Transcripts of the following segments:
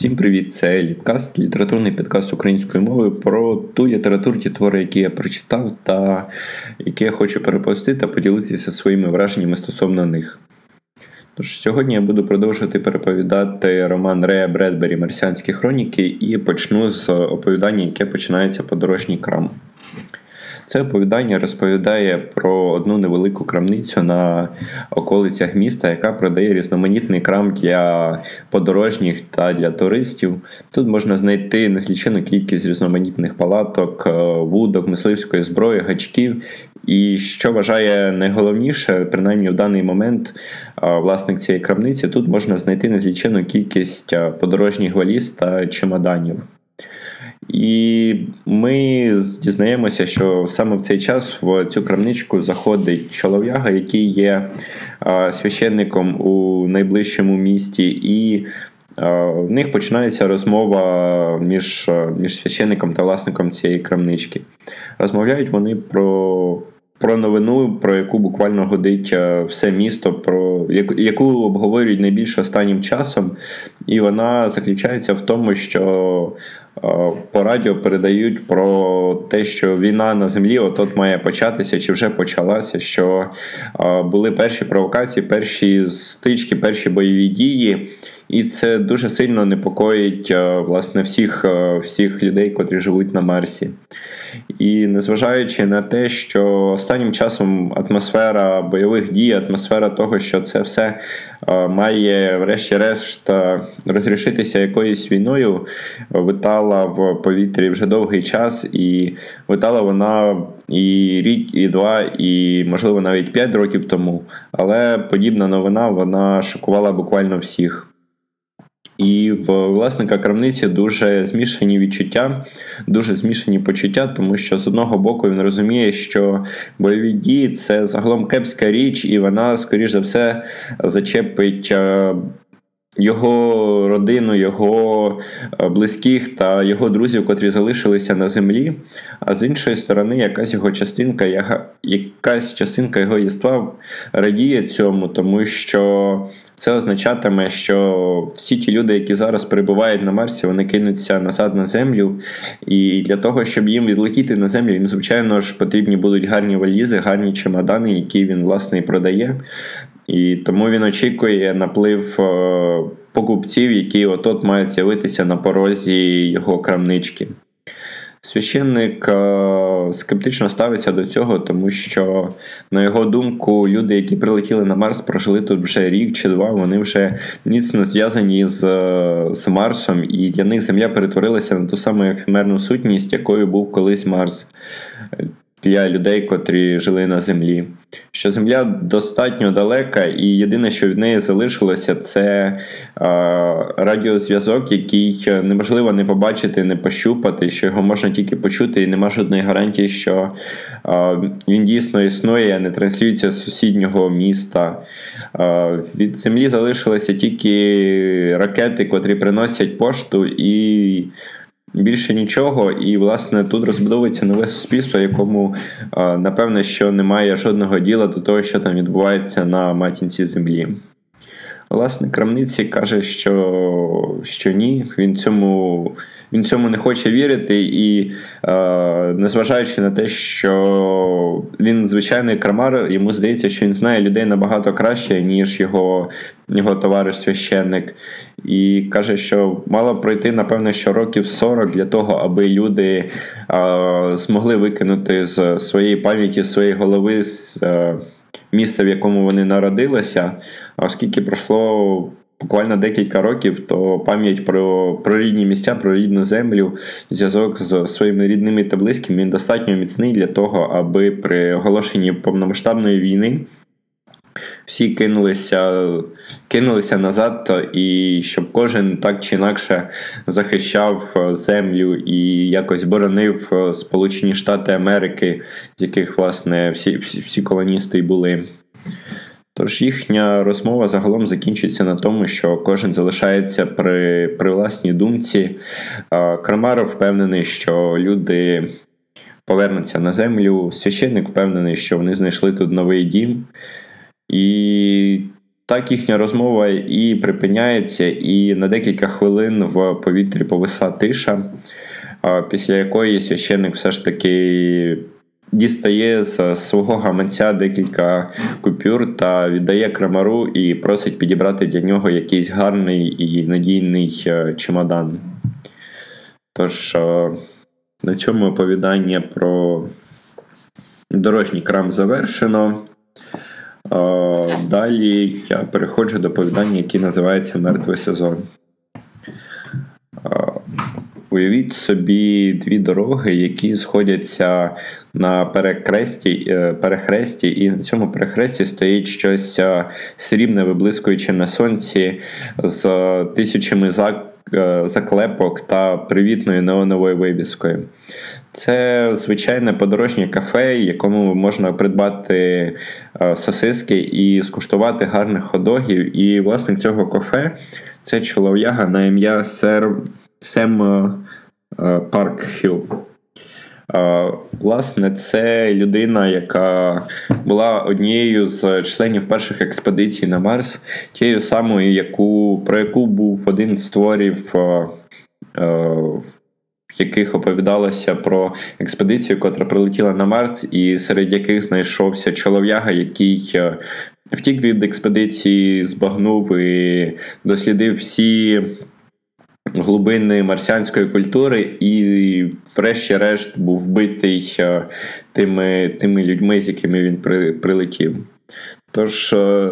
Всім привіт! Це Літкаст, літературний підкаст українською мовою про ту літературу, ті твори, які я прочитав, та які я хочу перепостити та поділитися своїми враженнями стосовно них. Тож Сьогодні я буду продовжувати переповідати роман Рея Бредбері Марсіанські хроніки і почну з оповідання, яке починається подорожній крам. Це оповідання розповідає про одну невелику крамницю на околицях міста, яка продає різноманітний крам для подорожніх та для туристів. Тут можна знайти незлічену кількість різноманітних палаток, е, вудок, мисливської зброї, гачків. І що вважає найголовніше, принаймні в даний момент е, власник цієї крамниці, тут можна знайти незлічену кількість е, подорожніх валіз та чемоданів. І ми дізнаємося, що саме в цей час в цю крамничку заходить чолов'яга, який є священником у найближчому місті, і в них починається розмова між між священником та власником цієї крамнички. Розмовляють вони про про новину, про яку буквально годить все місто, про яку обговорюють найбільше останнім часом, і вона заключається в тому, що по радіо передають про те, що війна на землі от-от має початися, чи вже почалася. Що були перші провокації, перші стички, перші бойові дії. І це дуже сильно непокоїть власне всіх всіх людей, котрі живуть на Марсі. І незважаючи на те, що останнім часом атмосфера бойових дій, атмосфера того, що це все має, врешті-решт, розрішитися якоюсь війною, витала в повітрі вже довгий час, і витала вона і рік, і два, і, можливо, навіть п'ять років тому. Але подібна новина вона шокувала буквально всіх. І в власника крамниці дуже змішані відчуття, дуже змішані почуття, тому що з одного боку він розуміє, що бойові дії це загалом кепська річ, і вона, скоріш за все, зачепить. Його родину, його е, близьких та його друзів, котрі залишилися на землі. А з іншої сторони, якась його частинка, якась частинка його єства радіє цьому, тому що це означатиме, що всі ті люди, які зараз перебувають на Марсі, вони кинуться назад на землю. І для того, щоб їм відлетіти на землю, їм, звичайно ж, потрібні будуть гарні валізи, гарні чемодани, які він власне і продає. І тому він очікує наплив е, покупців, які от-от мають з'явитися на порозі його крамнички. Священник е, скептично ставиться до цього, тому що, на його думку, люди, які прилетіли на Марс, прожили тут вже рік чи два, вони вже міцно зв'язані з з Марсом, і для них Земля перетворилася на ту саму ефемерну сутність, якою був колись Марс для людей, котрі жили на землі. Що земля достатньо далека, і єдине, що від неї залишилося, це радіозв'язок, який неможливо не побачити, не пощупати, що його можна тільки почути, і нема жодної гарантії, що він дійсно існує, не транслюється з сусіднього міста. Від землі залишилися тільки ракети, котрі приносять пошту і. Більше нічого, і власне тут розбудовується нове суспільство, якому напевне що немає жодного діла до того, що там відбувається на матінці землі. Власне, крамниці каже, що що ні, він цьому він цьому не хоче вірити, і е, незважаючи на те, що він звичайний крамар, йому здається, що він знає людей набагато краще, ніж його його товариш священник. І каже, що мало пройти, напевно, що років 40 для того, аби люди е, змогли викинути з своєї пам'яті, з своєї голови. з е, Місце, в якому вони народилися, оскільки пройшло буквально декілька років, то пам'ять про про рідні місця, про рідну землю, зв'язок з своїми рідними та близькими він достатньо міцний для того, аби при оголошенні повномасштабної війни. Всі кинулися кинулися назад, і щоб кожен так чи інакше захищав землю і якось боронив Сполучені Штати Америки, з яких власне всі всі, всі колоністи були. Тож їхня розмова загалом закінчується на тому, що кожен залишається при при власній думці. Крамаров впевнений, що люди повернуться на землю. Священник впевнений, що вони знайшли тут новий дім. І Так їхня розмова і припиняється, і на декілька хвилин в повітрі повиса тиша, після якої священник все ж таки дістає з свого гаманця декілька купюр та віддає крамару і просить підібрати для нього якийсь гарний і надійний е, чемодан. Тож, е, на цьому оповідання про дорожній крам завершено. Е, далі я переходжу до оповідання, яке називається Мертвий сезон. Уявіть собі дві дороги, які сходяться на перехресті, е, перехресті, і на цьому перехресті стоїть щось е, срібне, виблискуюче на сонці з тисячами е, заклепок та привітною неоновою вивіскою. Це звичайне подорожнє кафе, якому можна придбати сосиски і скуштувати гарних ходогів. І власник цього кафе це чолов'яга на ім'я Сер Сем Парк Хіл. Власне, це людина, яка була однією з членів перших експедицій на Марс, тією самою, яку, про яку був один з творів, в яких оповідалося про експедицію, котра прилетіла на Марс, і серед яких знайшовся чолов'яга, який втік від експедиції, збагнув і дослідив всі глибини марсіанської культури, і, врешті-решт, був вбитий е, тими тими людьми, з якими він при, прилетів. Тож е,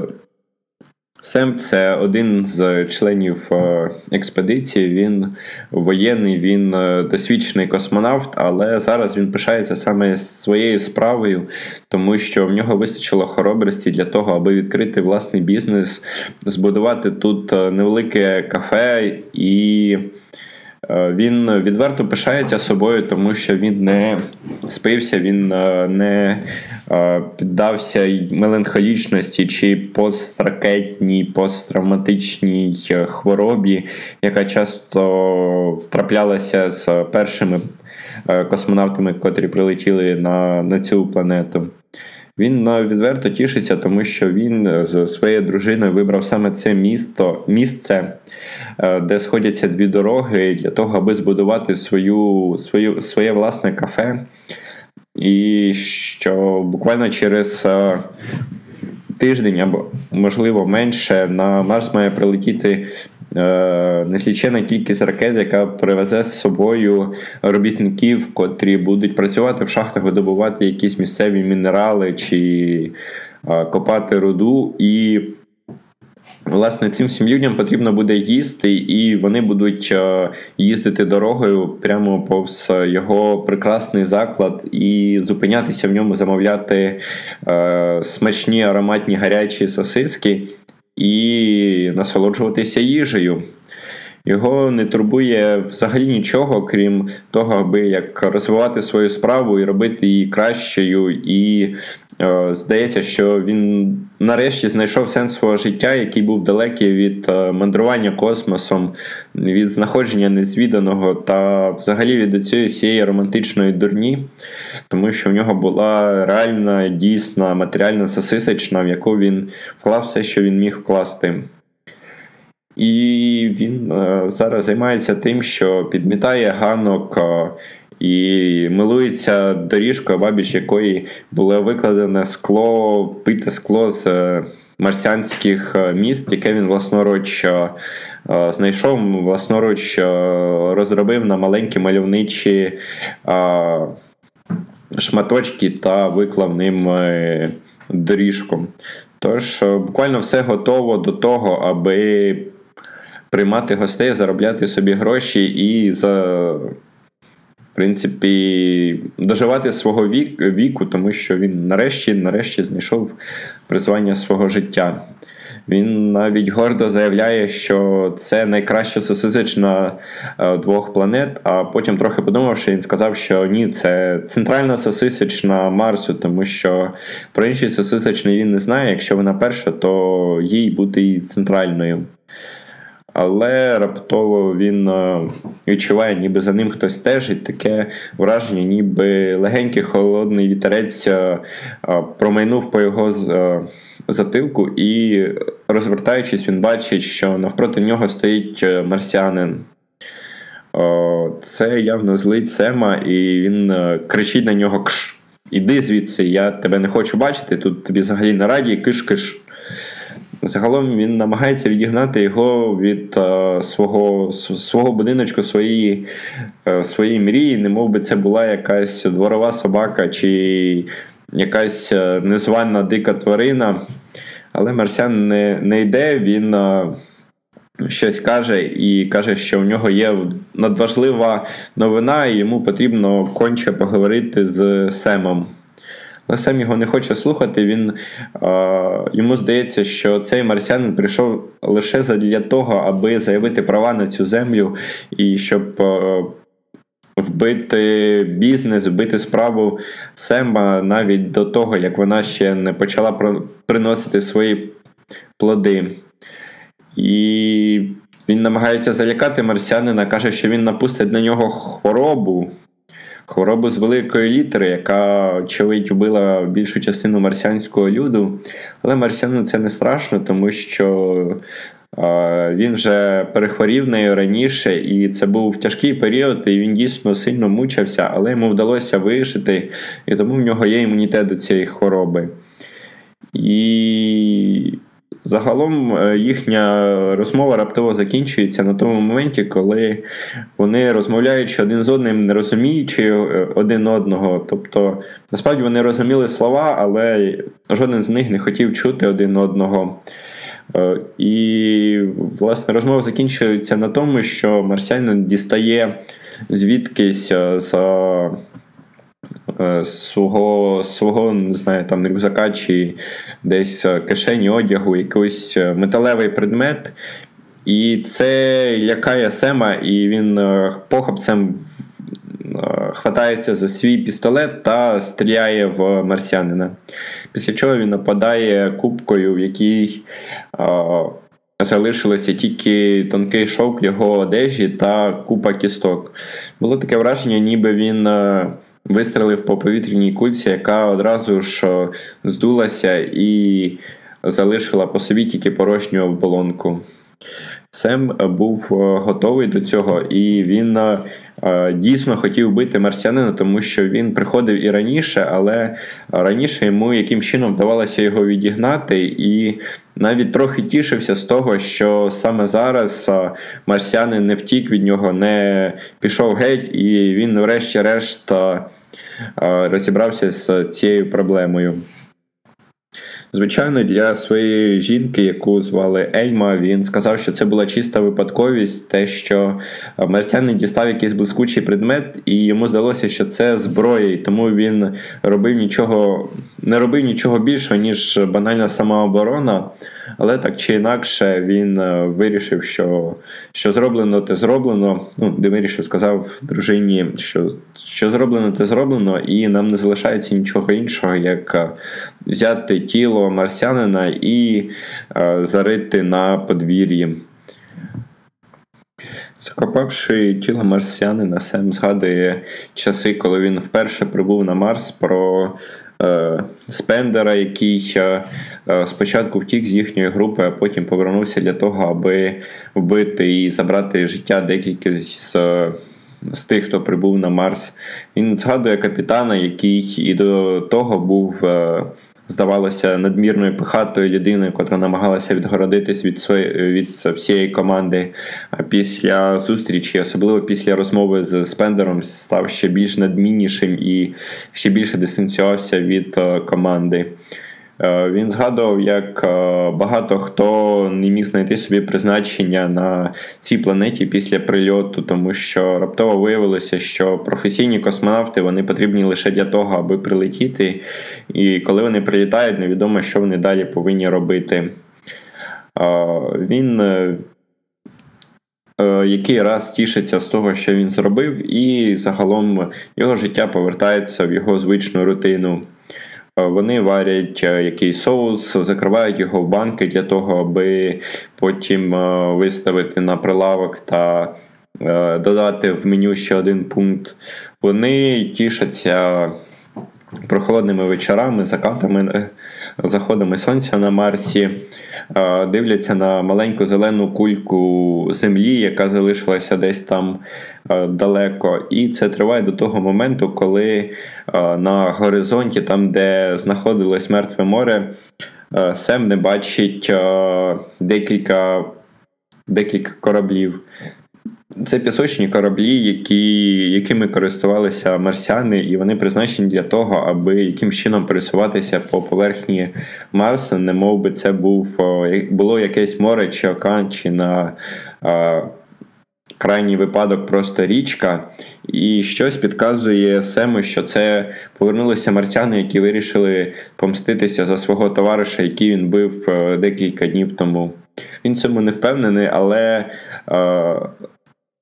Сем це один з членів е, експедиції. Він воєнний, він е, досвідчений космонавт, але зараз він пишається саме своєю справою, тому що в нього вистачило хоробрості для того, аби відкрити власний бізнес, збудувати тут е, невелике кафе і. Е, він відверто пишається собою, тому що він не спився, він е, не е, піддався меланхолічності чи постракетній, посттравматичній хворобі, яка часто траплялася з першими космонавтами, котрі прилетіли на, на цю планету. Він відверто тішиться, тому що він з своєю дружиною вибрав саме це місто, місце, е, де сходяться дві дороги, для того, аби збудувати свою, свою, своє власне кафе. І що буквально через е, тиждень або, можливо, менше на Марс має прилетіти Е, неслічена кількість ракет, яка привезе з собою робітників, котрі будуть працювати в шахтах, видобувати якісь місцеві мінерали чи е, копати руду. І Власне, цим всім людям потрібно буде їсти, і вони будуть е, їздити дорогою прямо повз його прекрасний заклад і зупинятися в ньому, замовляти смачні ароматні гарячі сосиски і насолоджуватися їжею. Його не турбує взагалі нічого, крім того, аби як розвивати свою справу і робити її кращою. І здається, що він нарешті знайшов сенс свого життя, який був далекий від е, мандрування космосом, від знаходження незвіданого та взагалі від цієї всієї романтичної дурні, тому що в нього була реальна, дійсна матеріальна сосисочна, в яку він вклав все, що він міг вкласти. І він е, зараз займається тим, що підмітає ганок е, і милується доріжкою, бабіч якої було викладене скло, пите скло з е, марсіанських міст, яке він власноруч знайшов, власноруч розробив на маленькі мальовничі шматочки та виклав ним доріжку. Тож, буквально все готово до того, аби приймати гостей, заробляти собі гроші і за. Принципі, доживати свого віку, тому що він нарешті нарешті знайшов призвання свого життя. Він навіть гордо заявляє, що це найкраща сосисична е, двох планет. А потім, трохи подумавши, він сказав, що ні, це центральна сосисична Марсу, тому що про інші сосисичні він не знає. Якщо вона перша, то їй бути центральною. Але раптово він відчуває, ніби за ним хтось стежить, таке враження, ніби легенький холодний вітерець промайнув по його затилку, і, розвертаючись, він бачить, що навпроти нього стоїть марсіанин. Це явно злить Сема, і він кричить на нього Кш. Іди звідси, я тебе не хочу бачити, тут тобі взагалі на раді киш-киш. Загалом він намагається відігнати його від а, свого свого будиночку, своєї а, своєї мрії, не мов би це була якась дворова собака чи якась незвана дика тварина. Але Марсян не не йде, він а, щось каже і каже, що в нього є надважлива новина, і йому потрібно конче поговорити з Семом. Але сам його не хоче слухати. Він е, Йому здається, що цей марсіанин прийшов лише для того, аби заявити права на цю землю і щоб е, вбити бізнес, вбити справу Сема навіть до того, як вона ще не почала приносити свої плоди. І він намагається залякати марсіанина, каже, що він напустить на нього хворобу. Хворобу з великої літери, яка, очевидь, вбила більшу частину марсіанського люду. Але марсіану це не страшно, тому що він вже перехворів нею раніше, і це був тяжкий період, і він дійсно сильно мучився, але йому вдалося вижити, і тому в нього є імунітет до цієї хвороби. І Загалом е, їхня розмова раптово закінчується на тому моменті, коли вони розмовляючи один з одним, не розуміючи е, один одного. Тобто, насправді вони розуміли слова, але жоден з них не хотів чути один одного. Е, і, власне, розмова закінчується на тому, що марсіанин дістає звідкись з свого свого не знаю, там рюкзака чи десь е, кишені одягу, якийсь е, металевий предмет. І це лякає Сема, і він похапцем хватається за свій пістолет та стріляє в марсіанина. Після чого він нападає кубкою, в якій залишилося тільки тонкий шовк його одежі та купа кісток. Було таке враження, ніби він вистрелив по повітряній кульці, яка одразу ж здулася і залишила по собі тільки порожню оболонку. Сем був готовий до цього, і він дійсно хотів бити марсіанина, тому що він приходив і раніше, але раніше йому яким чином вдавалося його відігнати, і навіть трохи тішився з того, що саме зараз марсіанин не втік від нього, не пішов геть, і він, врешті-решт, розібрався з цією проблемою. Звичайно, для своєї жінки, яку звали Ельма, він сказав, що це була чиста випадковість, те, що марсіанин дістав якийсь блискучий предмет, і йому здалося, що це зброя, і тому він робив нічого, не робив нічого більшого, ніж банальна самооборона. Але так чи інакше він е, вирішив, що що зроблено, те зроблено. Ну, де вирішив, сказав дружині, що що зроблено, те зроблено, і нам не залишається нічого іншого, як е, взяти тіло марсіанина і е, зарити на подвір'ї. Закопавши тіло марсіанина, Сем згадує часи, коли він вперше прибув на Марс про Спендера, який е, е, спочатку втік з їхньої групи, а потім повернувся для того, аби вбити і забрати життя декілька з. З тих, хто прибув на Марс, він згадує капітана, який і до того був е, здавалося надмірною пихатою людиною, котра намагалася відгородитись від своєї від всієї команди. А після зустрічі, особливо після розмови з Спендером, став ще більш надміннішим і ще більше дистанціювався від е, команди. Е, він згадував, як е, багато хто не міг знайти собі призначення на цій планеті після прильоту, тому що раптово виявилося, що професійні космонавти вони потрібні лише для того, аби прилетіти. І коли вони прилітають, невідомо, що вони далі повинні робити. Е, він який раз тішиться з того, що він зробив, і загалом його життя повертається в його звичну рутину. Вони варять якийсь соус, закривають його в банки для того, аби потім виставити на прилавок та додати в меню ще один пункт. Вони тішаться прохолодними вечорами, закатами, заходами сонця на Марсі, дивляться на маленьку зелену кульку землі, яка залишилася десь там далеко. І це триває до того моменту, коли на горизонті, там, де знаходилось Мертве море, Сем не бачить декілька, декілька кораблів. Це пісочні кораблі, які, якими користувалися марсіани, і вони призначені для того, аби яким чином пересуватися по поверхні Марса, не мов би це був було якесь море чи океан, чи на а, крайній випадок просто річка. І щось підказує Сему, що це повернулися марсіани, які вирішили помститися за свого товариша, який він бив декілька днів тому. Він цьому не впевнений, але. А,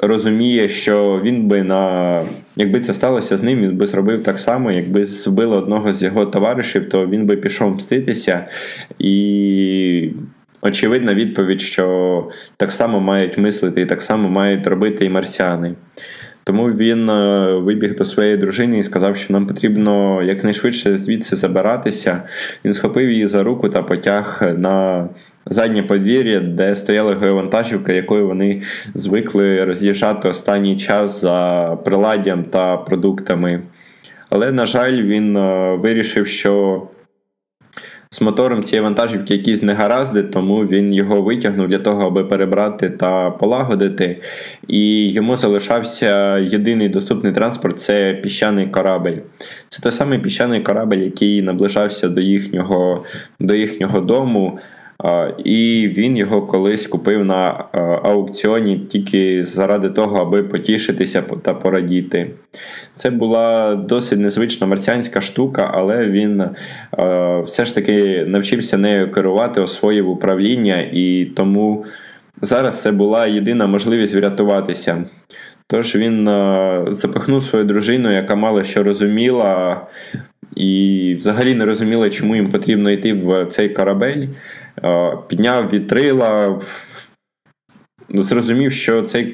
розуміє, що він би на якби це сталося з ним, він би зробив так само, якби збили одного з його товаришів, то він би пішов мститися. І очевидна відповідь, що так само мають мислити і так само мають робити і марсіани. Тому він е, вибіг до своєї дружини і сказав, що нам потрібно якнайшвидше звідси забиратися. Він схопив її за руку та потяг на заднє подвір'я, де стояла геовантажівка, якою вони звикли роз'їжджати останній час за приладдям та продуктами. Але, на жаль, він е, вирішив, що з мотором цієї вантажівки якісь негаразди, тому він його витягнув для того, аби перебрати та полагодити. І йому залишався єдиний доступний транспорт це піщаний корабель. Це той самий піщаний корабель, який наближався до їхнього, до їхнього дому. І він його колись купив на аукціоні тільки заради того, аби потішитися та порадіти. Це була досить незвична марсіанська штука, але він все ж таки навчився нею керувати, освоїв управління, і тому зараз це була єдина можливість врятуватися. Тож він запихнув свою дружину, яка мало що розуміла, і взагалі не розуміла, чому їм потрібно йти в цей корабель. Підняв вітрила, зрозумів, що цей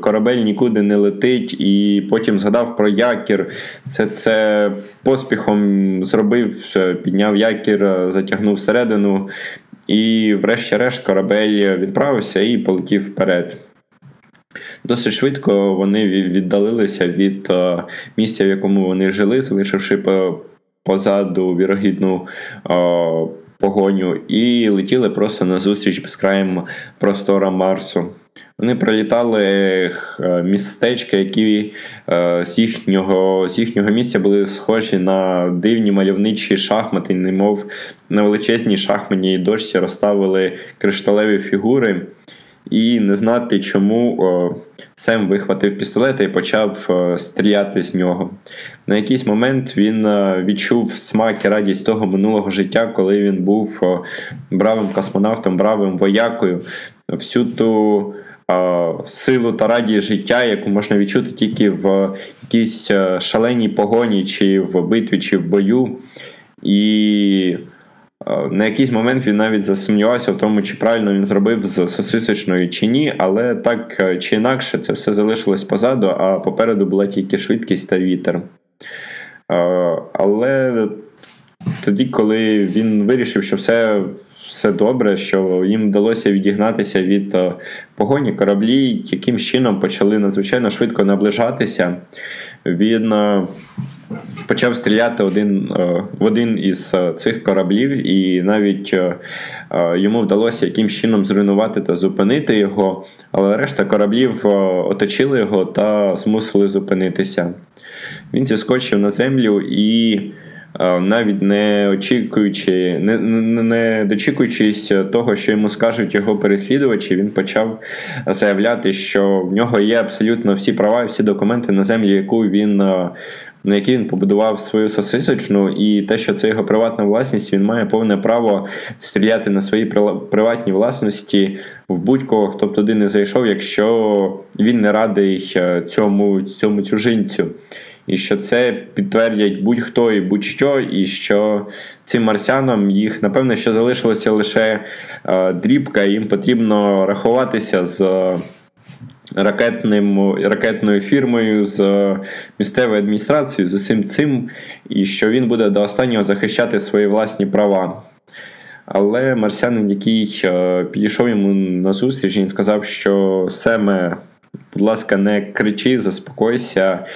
корабель нікуди не летить, і потім згадав про якір. Це це поспіхом зробив, підняв якір, затягнув всередину, і, врешті-решт, корабель відправився і полетів вперед. Досить швидко вони віддалилися від місця, в якому вони жили, залишивши позаду вірогідну погоню, і летіли просто на зустріч безкраїм просторам Марсу. Вони пролітали е, містечка, які е, з їхнього з їхнього місця були схожі на дивні мальовничі шахмати, немов на величезній шахматній дошці розставили кришталеві фігури. І не знати, чому о, Сем вихватив пістолета і почав стріляти з нього. На якийсь момент він відчув смак і радість того минулого життя, коли він був бравим космонавтом, бравим воякою. Всю ту силу та радість життя, яку можна відчути тільки в якійсь шаленій погоні, чи в битві, чи в бою. І на якийсь момент він навіть засумнівався в тому, чи правильно він зробив з сосисочною чи ні, але так е, чи інакше це все залишилось позаду, а попереду була тільки швидкість та вітер. Але тоді, коли він вирішив, що все все добре, що їм вдалося відігнатися від е, погоні кораблі, яким чином почали надзвичайно швидко наближатися, він е, почав стріляти один е, в один із цих кораблів, і навіть йому вдалося якимсь чином зруйнувати та зупинити його, але решта кораблів оточили його та змусили зупинитися. Він зіскочив на землю і. Навіть не очікуючи, не, не дочікуючись того, що йому скажуть його переслідувачі, він почав заявляти, що в нього є абсолютно всі права і всі документи на землі, яку він на якій він побудував свою сосисочну, і те, що це його приватна власність, він має повне право стріляти на своїй приватній власності в будь-кого, хто б туди не зайшов, якщо він не радий е, цьому, цьому чужинцю. І що це підтвердять будь-хто і будь-що, і що цим марсіанам їх, напевно, що залишилася лише е, дрібка, і їм потрібно рахуватися з. Ракетним, ракетною фірмою з місцевою адміністрацією з усім цим, і що він буде до останнього захищати свої власні права. Але марсіанин, який е, підійшов йому на зустріч, він сказав, що Семе, будь ласка, не кричи, заспокойся.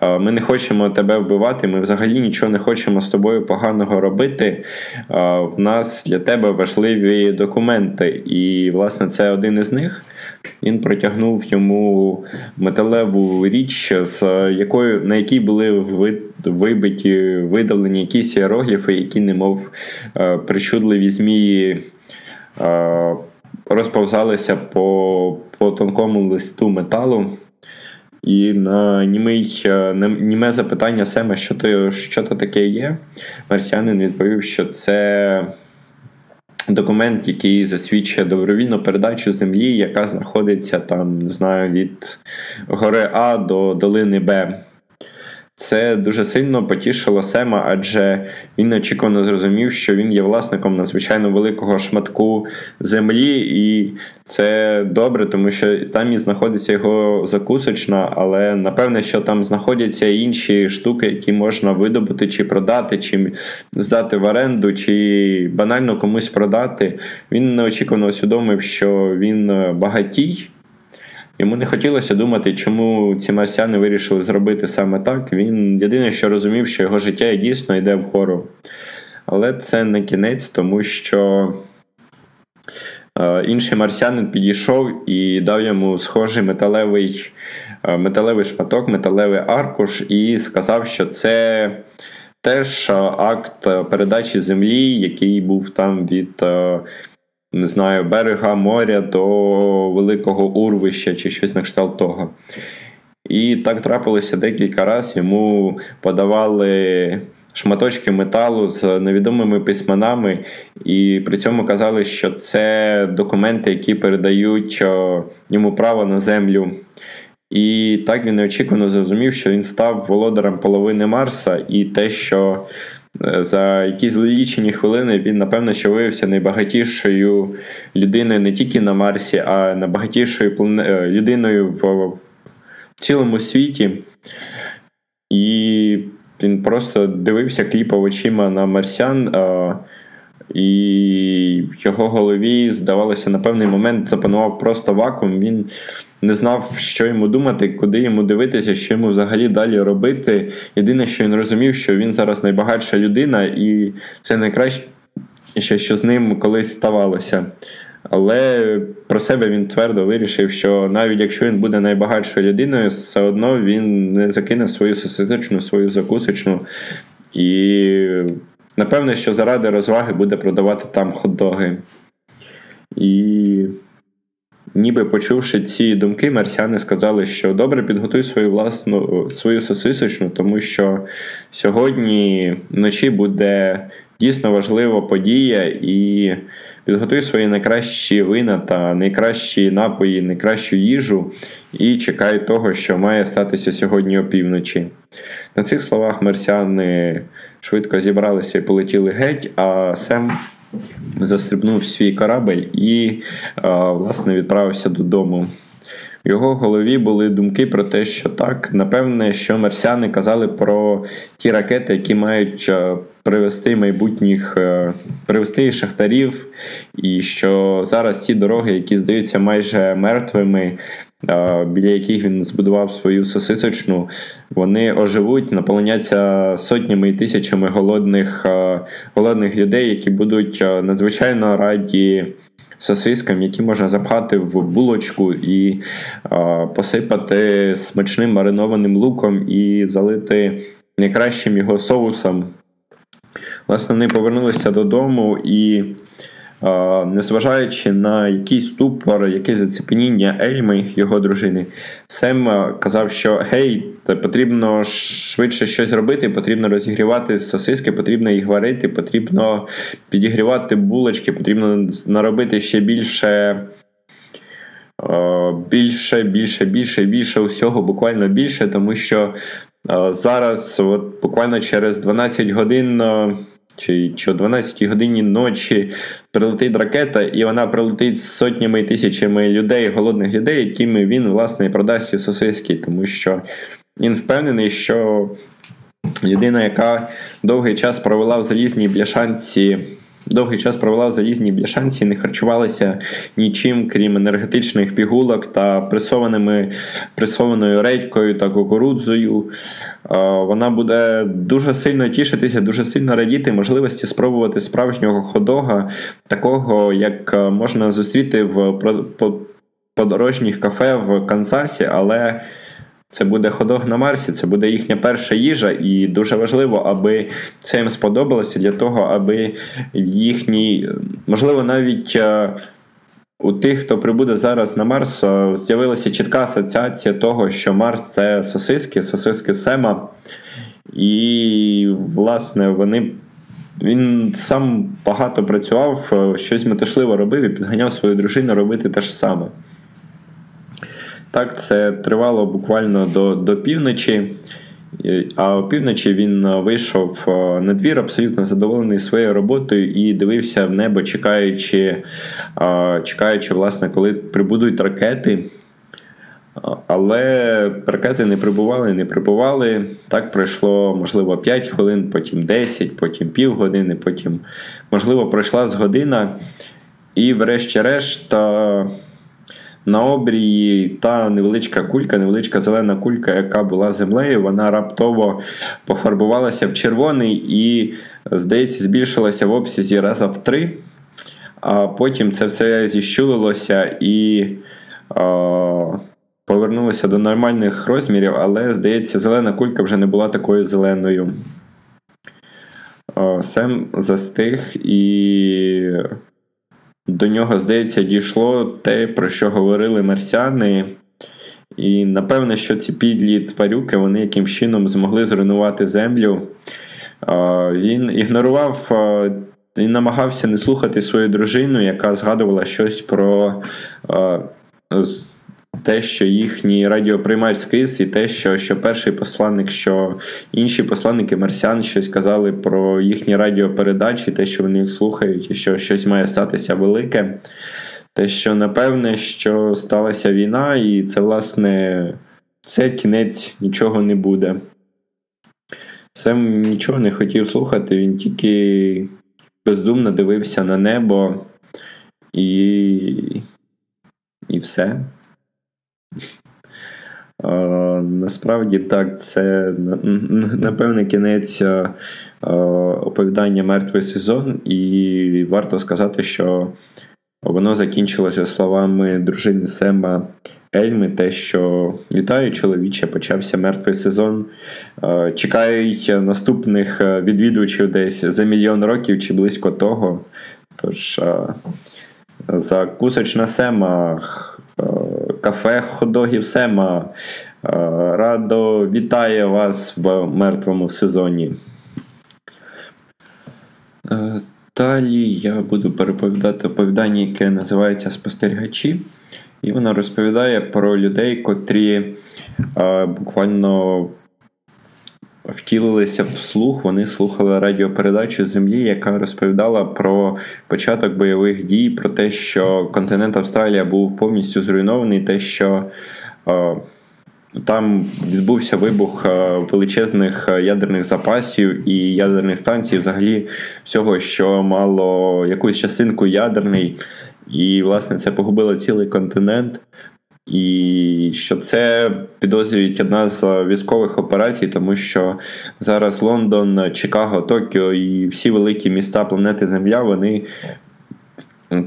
Е, ми не хочемо тебе вбивати, ми взагалі нічого не хочемо з тобою поганого робити. Е, в нас для тебе важливі документи, і, власне, це один із них. Він протягнув йому металеву річ, з якою, на якій були вибиті, видавлені якісь іерогліфи, які, немов е, причудливі змії, розповзалися по по тонкому листу металу. І на німий, е, німе запитання Сема, що то що то таке є, марсіанин відповів, що це документ, який засвідчує добровільну передачу землі, яка знаходиться там, не знаю, від гори А до долини Б. Це дуже сильно потішило Сема, адже він неочікувано зрозумів, що він є власником надзвичайно великого шматку землі, і це добре, тому що там і знаходиться його закусочна, але напевне, що там знаходяться інші штуки, які можна видобути чи продати, чи здати в оренду, чи банально комусь продати. Він неочікувано усвідомив, що він багатій. Йому не хотілося думати, чому ці марсіани вирішили зробити саме так. Він єдине, що розумів, що його життя дійсно йде вгору. Але це не кінець, тому що е, інший марсіанин підійшов і дав йому схожий металевий е, металевий шматок, металевий аркуш, і сказав, що це теж акт передачі землі, який був там від. Не знаю, берега моря до великого урвища чи щось на кшталт того. І так трапилося декілька разів. Йому подавали шматочки металу з невідомими письменами, і при цьому казали, що це документи, які передають йому право на землю. І так він неочікувано зрозумів, що він став володарем половини Марса, і те, що за якісь лічені хвилини він, напевно, що виявився найбагатішою людиною не тільки на Марсі, а найбагатішою е, людиною в цілому світі. І він просто дивився кліпав очима на марсян, і в його голові, здавалося, на певний момент запанував просто вакуум. Він не знав, що йому думати, куди йому дивитися, що йому взагалі далі робити. Єдине, що він розумів, що він зараз найбагатша людина, і це найкраще, що з ним колись ставалося. Але про себе він твердо вирішив, що навіть якщо він буде найбагатшою людиною, все одно він не закине свою сосисочну, свою закусочну. І напевне, що заради розваги буде продавати там хот-доги. І Ніби почувши ці думки, марсіани сказали, що добре підготуй свою власну свою сосисочну, тому що сьогодні вночі буде дійсно важлива подія, і підготуй свої найкращі вина та найкращі напої, найкращу їжу, і чекай того, що має статися сьогодні опівночі. На цих словах марсіани швидко зібралися і полетіли геть, а Сем застрибнув свій корабель і, власне, відправився додому. В його голові були думки про те, що так, напевне, що марсіани казали про ті ракети, які мають привести майбутніх привести шахтарів, і що зараз ці дороги, які здаються майже мертвими, біля яких він збудував свою сосисочну, вони оживуть, наполоняться сотнями і тисячами голодних голодних людей, які будуть надзвичайно раді. Сосискам, які можна запхати в булочку і посипати смачним маринованим луком і залити найкращим його соусом. Власне, вони повернулися додому і Незважаючи на якийсь ступор, якесь зацепеніння Ельми, його дружини, Сем казав, що гей, потрібно швидше щось робити, потрібно розігрівати сосиски, потрібно їх варити, потрібно підігрівати булочки, потрібно наробити ще більше. Більше, більше, більше, більше усього, буквально більше, тому що Зараз, от буквально через 12 годин. Чи чи о 12 годині ночі прилетить ракета, і вона прилетить з сотнями і тисячами людей, голодних людей, якими він, власне, продасть ці сосиски, тому що він впевнений, що людина, яка довгий час провела в залізній бляшанці довгий час провела в залізній бляшанці, не харчувалася нічим, крім енергетичних пігулок та пресованими, пресованою редькою та кукурудзою. Вона буде дуже сильно тішитися, дуже сильно радіти можливості спробувати справжнього ходога, такого, як можна зустріти в подорожніх кафе в Канзасі, але це буде ходок на Марсі, це буде їхня перша їжа, і дуже важливо, аби це їм сподобалося для того, аби їхній, можливо, навіть е, у тих, хто прибуде зараз на Марс, е, з'явилася чітка асоціація того, що Марс це сосиски, сосиски Сема. І, власне, вони. Він сам багато працював, е, щось метушливо робив і підганяв свою дружину робити те ж саме. Так, це тривало буквально до до півночі, а опівночі він вийшов на двір, абсолютно задоволений своєю роботою і дивився в небо, чекаючи, чекаючи, власне, коли прибудуть ракети. Але ракети не прибували, не прибували. Так пройшло, можливо, 5 хвилин, потім 10, потім півгодини, потім, можливо, пройшла з година. І, врешті-решт, на обрії та невеличка кулька, невеличка зелена кулька, яка була землею, вона раптово пофарбувалася в червоний і, здається, збільшилася в обсязі раза в три. А потім це все зіщулилося і а, повернулося до нормальних розмірів, але, здається, зелена кулька вже не була такою зеленою. Сем застиг і до нього, здається, дійшло те, про що говорили марсіани. І напевне, що ці підлі тварюки вони яким чином змогли зруйнувати землю. Він ігнорував, і намагався не слухати свою дружину, яка згадувала щось про те, що їхній радіоприймач скис, і те, що що перший посланник, що інші посланники марсіан щось казали про їхні радіопередачі, те, що вони їх слухають, і що щось має статися велике. Те, що напевне, що сталася війна, і це, власне, це кінець нічого не буде. Сем нічого не хотів слухати, він тільки бездумно дивився на небо і, і все. Насправді так, це напевне кінець оповідання Мертвий сезон, і варто сказати, що воно закінчилося словами дружини Сема Ельми, те, що вітаю, чоловіче, почався мертвий сезон. Чекають наступних відвідувачів десь за мільйон років чи близько того. Тож за кусочна Сема кафе ходогів Сема. Е, радо вітає вас в мертвому сезоні. Е, далі я буду переповідати оповідання, яке називається Спостерігачі. І вона розповідає про людей, котрі е, буквально втілилися в слух. Вони слухали радіопередачу Землі, яка розповідала про початок бойових дій, про те, що континент Австралія був повністю зруйнований, те, що е, там відбувся вибух е, величезних ядерних запасів і ядерних станцій, взагалі всього, що мало якусь частинку ядерний. І, власне, це погубило цілий континент. І що це підозрюють одна з військових операцій, тому що зараз Лондон, Чикаго, Токіо і всі великі міста планети Земля вони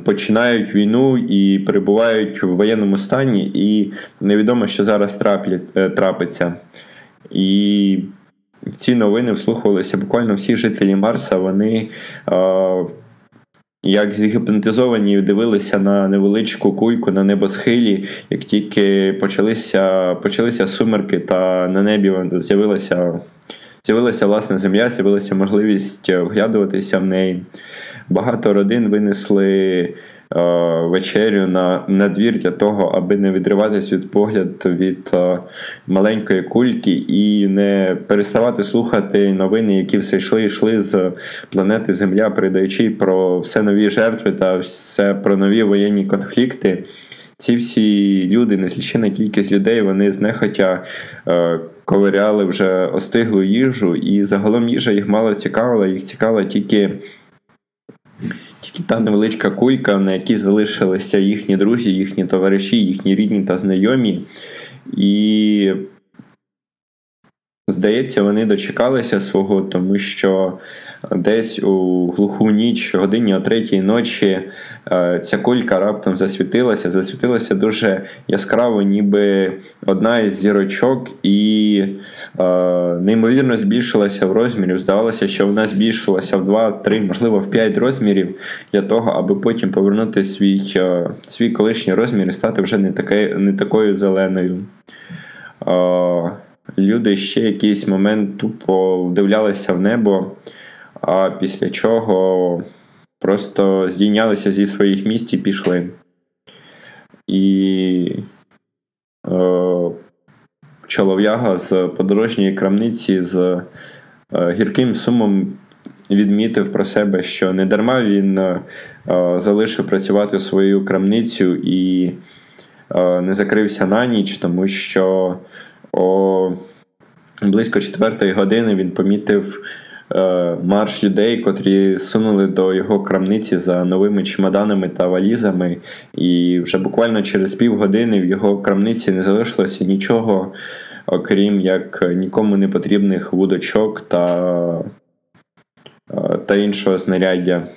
починають війну і перебувають в воєнному стані, і невідомо, що зараз е, трапиться. І в ці новини вслухувалися буквально всі жителі Марса. Вони як згіпнотизовані дивилися на невеличку кульку на небосхилі, як тільки почалися почалися сумерки, та на небі з'явилася з'явилася власна земля, з'явилася можливість вглядуватися в неї. Багато родин винесли вечерю на на двір для того, аби не відриватись від погляд від маленької кульки і не переставати слухати новини, які все йшли йшли з планети Земля, передаючи про все нові жертви та все про нові воєнні конфлікти. Ці всі люди, неслічена кількість людей, вони знехотя е, ковиряли вже остиглу їжу, і загалом їжа їх мало цікавила, їх цікавила тільки тільки та невеличка кулька, на якій залишилися їхні друзі, їхні товариші, їхні рідні та знайомі. І Здається, вони дочекалися свого, тому що десь у глуху ніч, годині о третій ночі, е, ця кулька раптом засвітилася, засвітилася дуже яскраво, ніби одна із зірочок, і е, неймовірно збільшилася в розмірі. Здавалося, що вона збільшилася в 2-3, можливо, в 5 розмірів для того, аби потім повернути свій е, свій колишній розмір і стати вже не, таке, не такою зеленою. Люди ще якийсь момент тупо вдивлялися в небо, а після чого просто здійнялися зі своїх місць і пішли. І е, чолов'яга з подорожньої крамниці з е, гірким сумом відмітив про себе, що не дарма він е, залишив працювати свою крамницю і е, не закрився на ніч, тому що о близько четвертої години він помітив марш людей, котрі сунули до його крамниці за новими чемоданами та валізами. І вже буквально через півгодини в його крамниці не залишилося нічого, окрім як нікому не потрібних вудочок та, е, та іншого знаряддя.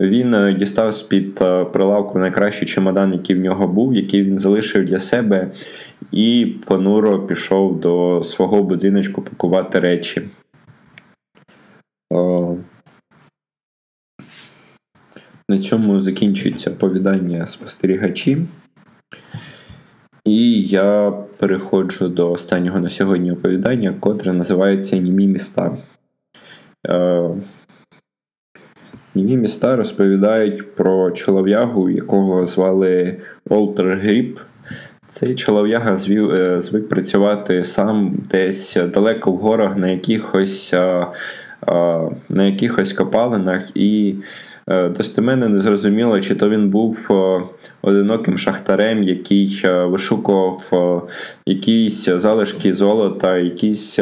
Він е, дістав з-під е, прилавку найкращий чемодан, який в нього був, який він залишив для себе, і понуро пішов до свого будиночку пакувати речі. На цьому закінчується повідання спостерігачі. І я переходжу до останнього на сьогодні оповідання, котре називається Німі міста. Е, Німі міста розповідають про чолов'ягу, якого звали Волтер Гріп. Цей чолов'яга звів, е, звик працювати сам десь далеко в горах на якихось на якихось копалинах, і е, достеменно не зрозуміло, чи то він був одиноким шахтарем, який вишукував якісь залишки золота, якісь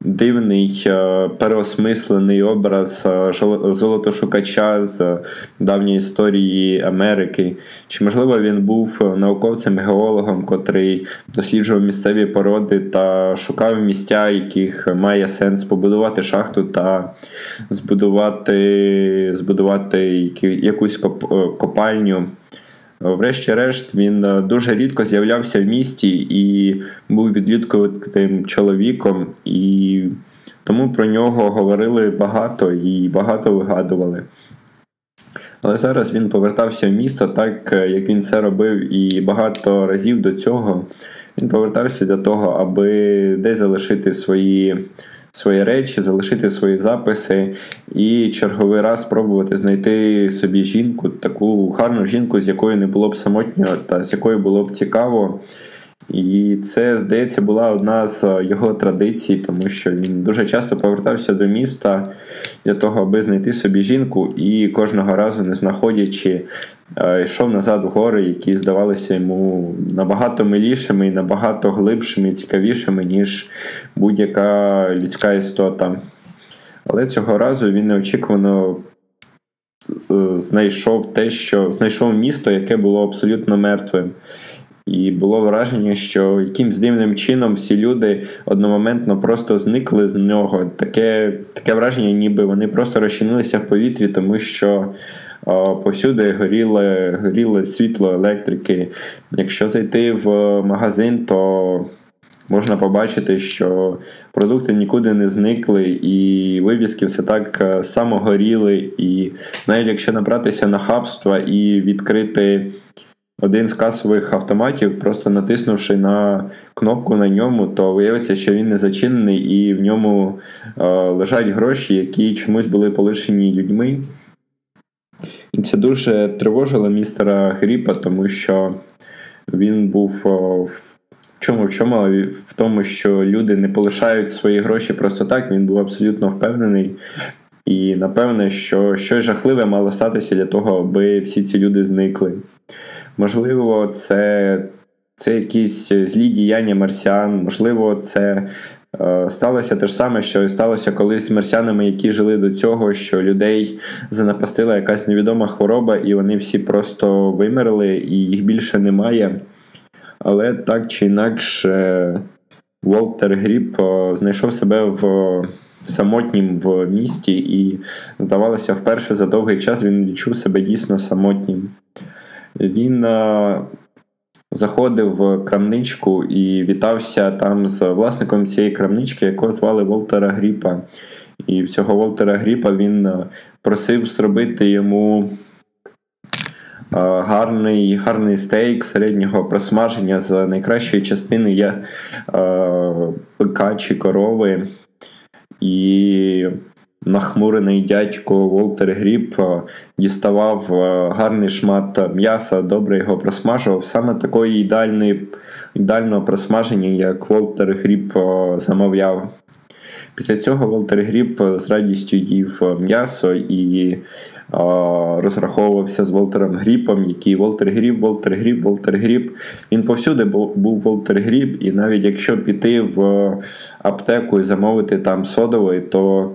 дивний е, переосмислений образ е, золотошукача з давньої історії Америки. Чи, можливо, він був науковцем-геологом, котрий досліджував місцеві породи та шукав місця, яких має сенс побудувати шахту та збудувати, збудувати якусь копальню. Врешті-решт, він е, дуже рідко з'являвся в місті і був відлюдкуватим чоловіком, і тому про нього говорили багато і багато вигадували. Але зараз він повертався в місто, так е, як він це робив і багато разів до цього. Він повертався для того, аби десь залишити свої свої речі, залишити свої записи і черговий раз спробувати знайти собі жінку, таку гарну жінку, з якою не було б самотньо та з якою було б цікаво. І це, здається, була одна з його традицій, тому що він дуже часто повертався до міста для того, аби знайти собі жінку, і кожного разу, не знаходячи, е, йшов назад в гори, які здавалися йому набагато милішими, і набагато глибшими і цікавішими, ніж будь-яка людська істота. Але цього разу він неочікувано е, знайшов те, що знайшов місто, яке було абсолютно мертвим. І було враження, що якимсь дивним чином всі люди одномоментно просто зникли з нього. Таке таке враження, ніби вони просто розчинилися в повітрі, тому що о, повсюди горіло, горіло світло електрики. Якщо зайти в магазин, то можна побачити, що продукти нікуди не зникли, і вивіски все так е, само горіли. І навіть якщо набратися на хабства і відкрити один з касових автоматів, просто натиснувши на кнопку на ньому, то виявиться, що він не зачинений і в ньому е, лежать гроші, які чомусь були полишені людьми. І це дуже тривожило містера Гріпа, тому що він був в чому в чому? В тому, що люди не полишають свої гроші просто так. Він був абсолютно впевнений. І напевне, що щось жахливе мало статися для того, аби всі ці люди зникли. Можливо, це це якісь злі діяння марсіан, можливо, це е, сталося те ж саме, що і сталося колись з марсіанами, які жили до цього, що людей занапастила якась невідома хвороба, і вони всі просто вимерли, і їх більше немає. Але так чи інакше, Волтер Гріп е, знайшов себе в самотнім в місті, і, здавалося, вперше за довгий час він відчув себе дійсно самотнім. Він а, заходив в крамничку і вітався там з власником цієї крамнички, якого звали Волтера Гріпа. І цього Волтера Гріпа він просив зробити йому. Гарний гарний стейк середнього просмаження з найкращої частини є е, пика чи корови. І нахмурений дядько Волтер Гріп е, діставав е, гарний шмат м'яса, добре його просмажував. Саме такої ідеальної, ідеального просмаження, як Волтер Гріп е, замовляв. Після цього Волтер Гріп з радістю їв м'ясо і а, розраховувався з Волтером Гріпом, який Волтер Гріп, Волтер Гріп, Волтер Гріп. Він повсюди був Волтер Гріп, і навіть якщо піти в аптеку і замовити там содової, то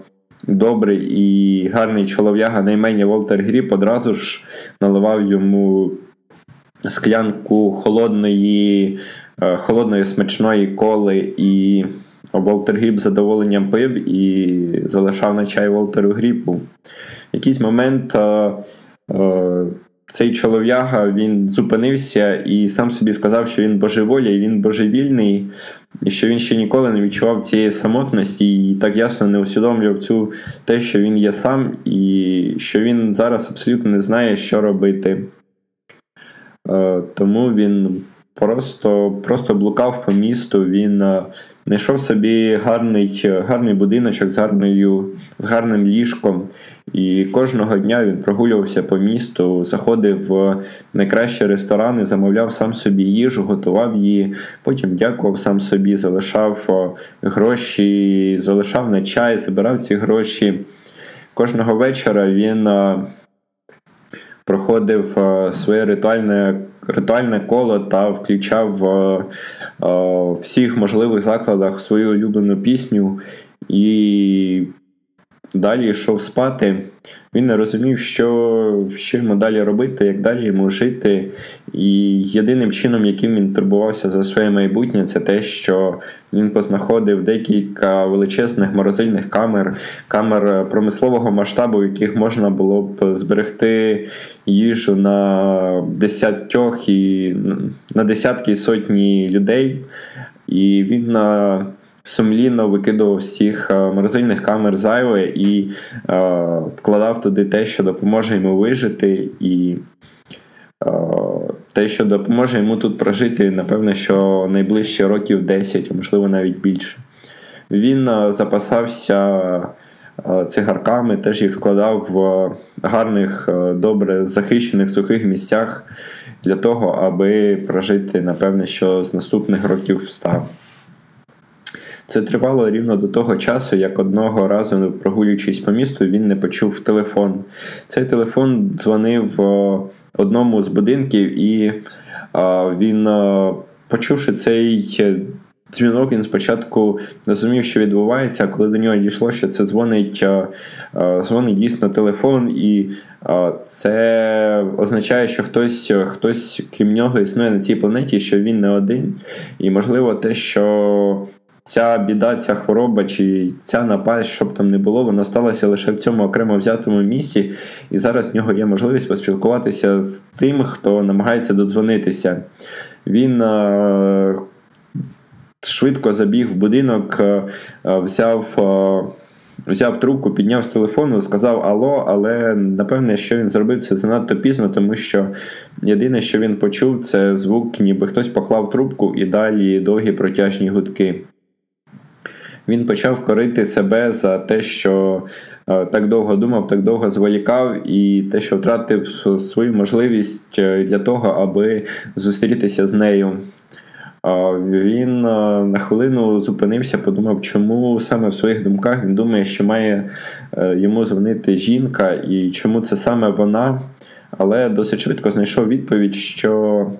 добрий і гарний чолов'яга на ймення Волтер Гріп одразу ж наливав йому склянку холодної, холодної смачної коли і. Волтер Гріп з задоволенням пив і залишав на чай Волтеру Гріпу. Якийсь момент е, е, цей чолов'яга він зупинився і сам собі сказав, що він божеволі, він божевільний, і що він ще ніколи не відчував цієї самотності і так ясно не усвідомлював цю те, що він є сам, і що він зараз абсолютно не знає, що робити. Е, тому він просто просто блукав по місту. Він знайшов собі гарний гарний будиночок з гарною, з гарним ліжком. І кожного дня він прогулювався по місту, заходив в найкращі ресторани, замовляв сам собі їжу, готував її, потім дякував сам собі, залишав гроші, залишав на чай, забирав ці гроші. Кожного вечора він проходив своє ритуальне ритуальне коло та включав в всіх можливих закладах свою улюблену пісню. І далі йшов спати. Він не розумів, що що йому далі робити, як далі йому жити. І єдиним чином, яким він турбувався за своє майбутнє, це те, що він познаходив декілька величезних морозильних камер, камер промислового масштабу, в яких можна було б зберегти їжу на десятьох і на десятки сотні людей. І він сумлінно викидував цих е, морозильних камер зайве і е, вкладав туди те, що допоможе йому вижити, і е, те, що допоможе йому тут прожити, напевно, що найближчі років 10, а можливо навіть більше. Він запасався. Цигарками теж їх вкладав в гарних, добре захищених сухих місцях для того, аби прожити, напевне, що з наступних років став. Це тривало рівно до того часу, як одного разу, прогулюючись по місту, він не почув телефон. Цей телефон дзвонив одному з будинків, і він, почувши цей дзвінок, він спочатку розумів, що відбувається, а коли до нього дійшло, що це дзвонить дзвонить дійсно телефон, і це означає, що хтось, хтось крім нього існує на цій планеті, що він не один. І можливо, те, що ця біда, ця хвороба чи ця напасть, щоб там не було, вона сталася лише в цьому окремо взятому місці, і зараз в нього є можливість поспілкуватися з тим, хто намагається додзвонитися. Він е- швидко забіг в будинок, е- взяв. Е- Взяв трубку, підняв з телефону, сказав Алло, але напевне, що він зробив це занадто пізно, тому що єдине, що він почув, це звук, ніби хтось поклав трубку і далі довгі протяжні гудки. Він почав корити себе за те, що так довго думав, так довго зволікав, і те, що втратив свою можливість для того, аби зустрітися з нею. Він на хвилину зупинився, подумав, чому саме в своїх думках він думає, що має е, йому дзвонити жінка, і чому це саме вона. Але досить швидко знайшов відповідь, що е,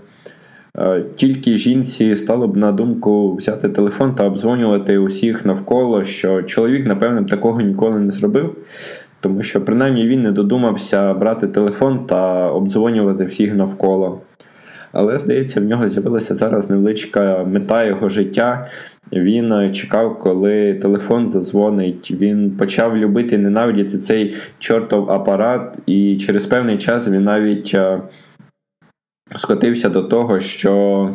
тільки жінці стало б на думку взяти телефон та обдзвонювати усіх навколо, що чоловік, напевне, такого ніколи не зробив. Тому що, принаймні, він не додумався брати телефон та обдзвонювати всіх навколо. Але, здається, в нього з'явилася зараз невеличка мета його життя. Він е, чекав, коли телефон зазвонить. Він почав любити ненавидіти цей чортов апарат, і через певний час він навіть е, скотився до того, що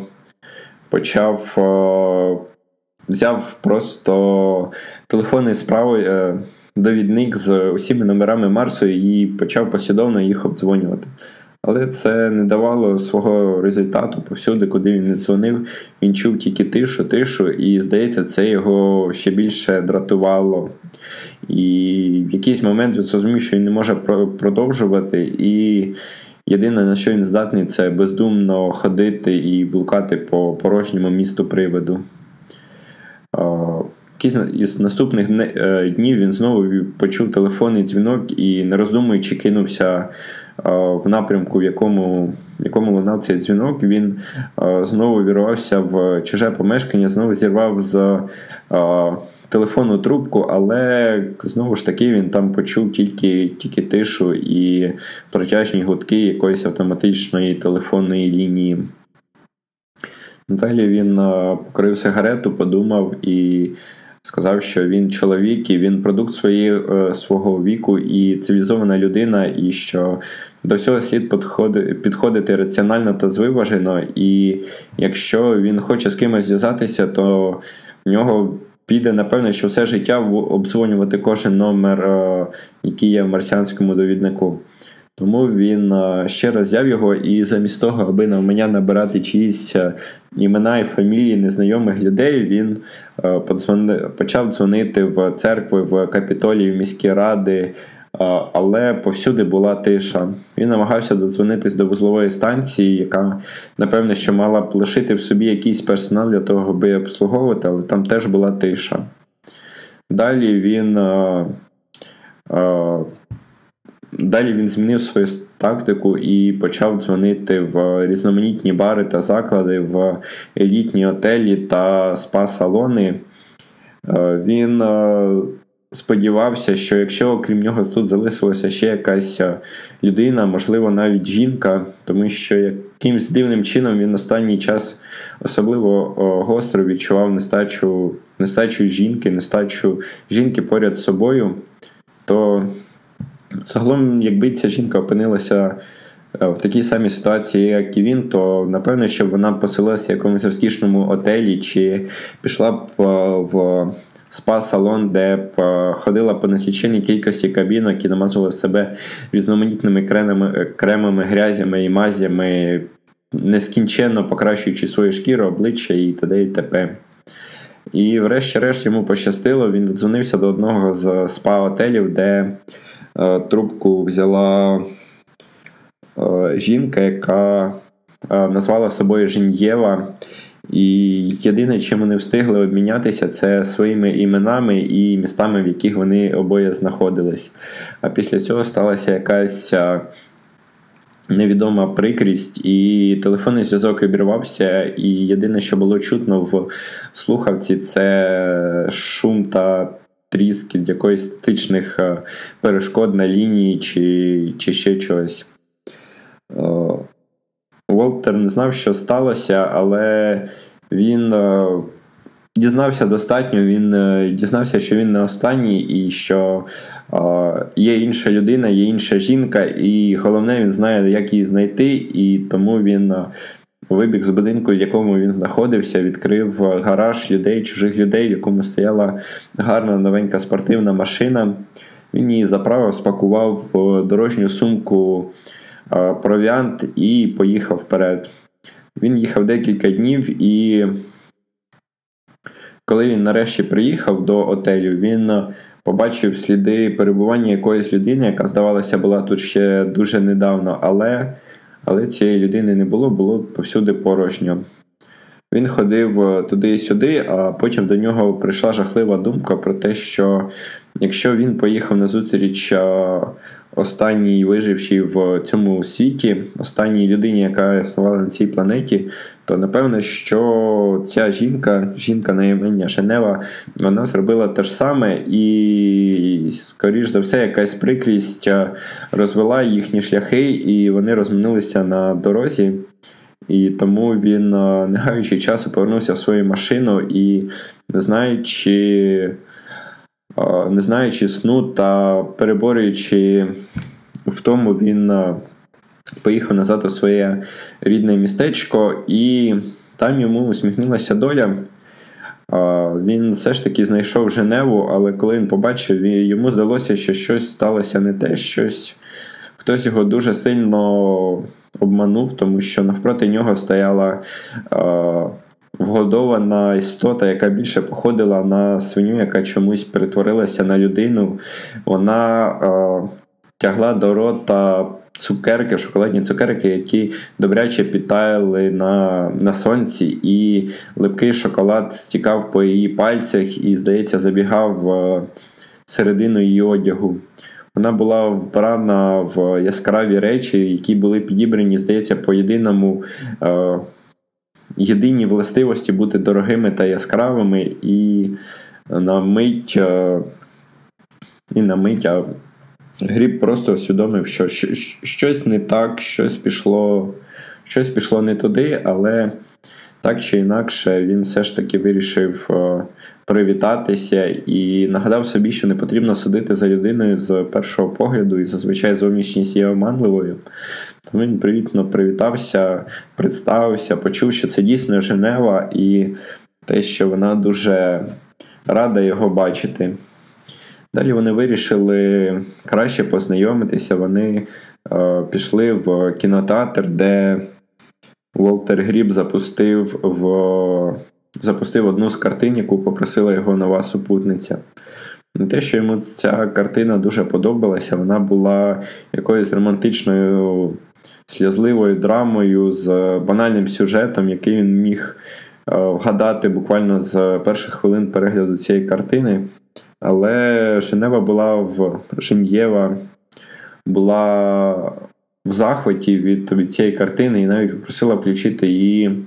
почав. Е, взяв просто телефонний справи довідник з усіма номерами Марсу і почав послідовно їх обдзвонювати. Але це не давало свого результату повсюди, куди він не дзвонив. Він чув тільки тишу, тишу, і здається, це його ще більше дратувало. І в якийсь момент він зрозумів, що він не може продовжувати. І єдине, на що він здатний, це бездумно ходити і блукати по порожньому місту приводу. Із наступних е, днів він знову почув телефонний дзвінок і, не роздумуючи, кинувся в напрямку, в якому в якому лунав цей дзвінок, він знову вірвався в чуже помешкання, знову зірвав з телефонну трубку, але знову ж таки він там почув тільки тільки тишу і протяжні гудки якоїсь автоматичної телефонної лінії. Далі він покрив сигарету, подумав і сказав, що він чоловік і він продукт своєї, е, свого віку і цивілізована людина, і що до всього слід підходити раціонально та звиважено. І якщо він хоче з кимось зв'язатися, то в нього. Піде, напевно, що все життя обзвонювати кожен номер, е, який є в марсіанському довіднику. Тому він е, ще раз взяв його, і замість того, аби на мене набирати чиїсь е, імена і фамілії незнайомих людей, він почав дзвонити в церкви, в капітолії, в міські ради. Але повсюди була тиша. Він намагався додзвонитись до вузлової станції, яка, напевне, що мала б лишити в собі якийсь персонал для того, аби обслуговувати, але там теж була тиша. Далі він Далі він змінив свою тактику і почав дзвонити в різноманітні бари та заклади, в елітні отелі та спа-салони. Він сподівався, що якщо окрім нього тут залишилася ще якась е, людина, можливо, навіть жінка, тому що якимсь дивним чином він останній час особливо гостро відчував нестачу, нестачу жінки, нестачу жінки поряд з собою, то Загалом, якби ця жінка опинилася е, в такій самій ситуації, як і він, то напевно, що вона поселилася в якомусь розкішному отелі, чи пішла б е, в спа-салон, де е, ходила по несіченій кількості кабінок і намазувала себе різноманітними кремами, кремами, грязями і мазями, нескінченно покращуючи свою шкіру, обличчя і т.д. і т.п. І врешті-решт йому пощастило, він додзвонився до одного з спа-отелів, де Е, трубку взяла е, жінка, яка е, назвала собою Женєва. І єдине, чим вони встигли обмінятися, це своїми іменами і містами, в яких вони обоє знаходились. А після цього сталася якась невідома прикрість, і телефонний зв'язок обірвався. І єдине, що було чутно в слухавці, це шум та тріск якоїсь статичних перешкод на лінії чи, чи ще чогось. Волтер не знав, що сталося, але він е, дізнався достатньо, він е, дізнався, що він не останній, і що є інша людина, є інша жінка, і головне, він знає, як її знайти, і тому він вибіг з будинку, в якому він знаходився, відкрив гараж людей, чужих людей, в якому стояла гарна новенька спортивна машина. Він її заправив, спакував в дорожню сумку провіант і поїхав вперед. Він їхав декілька днів і. коли він нарешті приїхав до отелю, він побачив сліди перебування якоїсь людини, яка, здавалося, була тут ще дуже недавно, але але цієї людини не було, було повсюди порожньо. Він ходив е, туди і сюди, а потім до нього прийшла жахлива думка про те, що якщо він поїхав на зустріч е, останній виживший в цьому світі, останній людині, яка існувала на цій планеті, то напевно, що ця жінка, жінка на імення Женева, вона зробила те ж саме, і, скоріш за все, якась прикрість е, розвела їхні шляхи, і вони розмінилися на дорозі. І тому він, е, не гаючи часу, повернувся в свою машину і, не знаючи, не знаючи сну та переборюючи в тому, він поїхав назад у своє рідне містечко, і там йому усміхнулася доля. Він все ж таки знайшов Женеву, але коли він побачив, йому здалося, що щось сталося не те, щось хтось його дуже сильно обманув, тому що навпроти нього стояла вгодована істота, яка більше походила на свиню, яка чомусь перетворилася на людину. Вона е, тягла до рота. Цукерки, шоколадні цукерки, які добряче підтаяли на на сонці, і липкий шоколад стікав по її пальцях і, здається, забігав в середину її одягу. Вона була вбрана в яскраві речі, які були підібрані, здається, по єдиному е, єдиній властивості бути дорогими та яскравими, і на мить, е, і на мить, а Гріб просто усвідомив, що щось не так, щось пішло, щось пішло не туди, але так чи інакше він все ж таки вирішив е, привітатися і нагадав собі, що не потрібно судити за людиною з першого погляду, і зазвичай зовнішність є оманливою. Тому він привітно привітався, представився, почув, що це дійсно Женева, і те, що вона дуже рада його бачити. Далі вони вирішили краще познайомитися. Вони е, пішли в кінотеатр, де Волтер Гріб запустив в запустив одну з картин, яку попросила його нова супутниця. Не те, що йому ця картина дуже подобалася, вона була якоюсь романтичною сльозливою драмою з банальним сюжетом, який він міг е, вгадати буквально з перших хвилин перегляду цієї картини. Але Женева була в Женєва була в захваті від, від цієї картини і навіть попросила включити її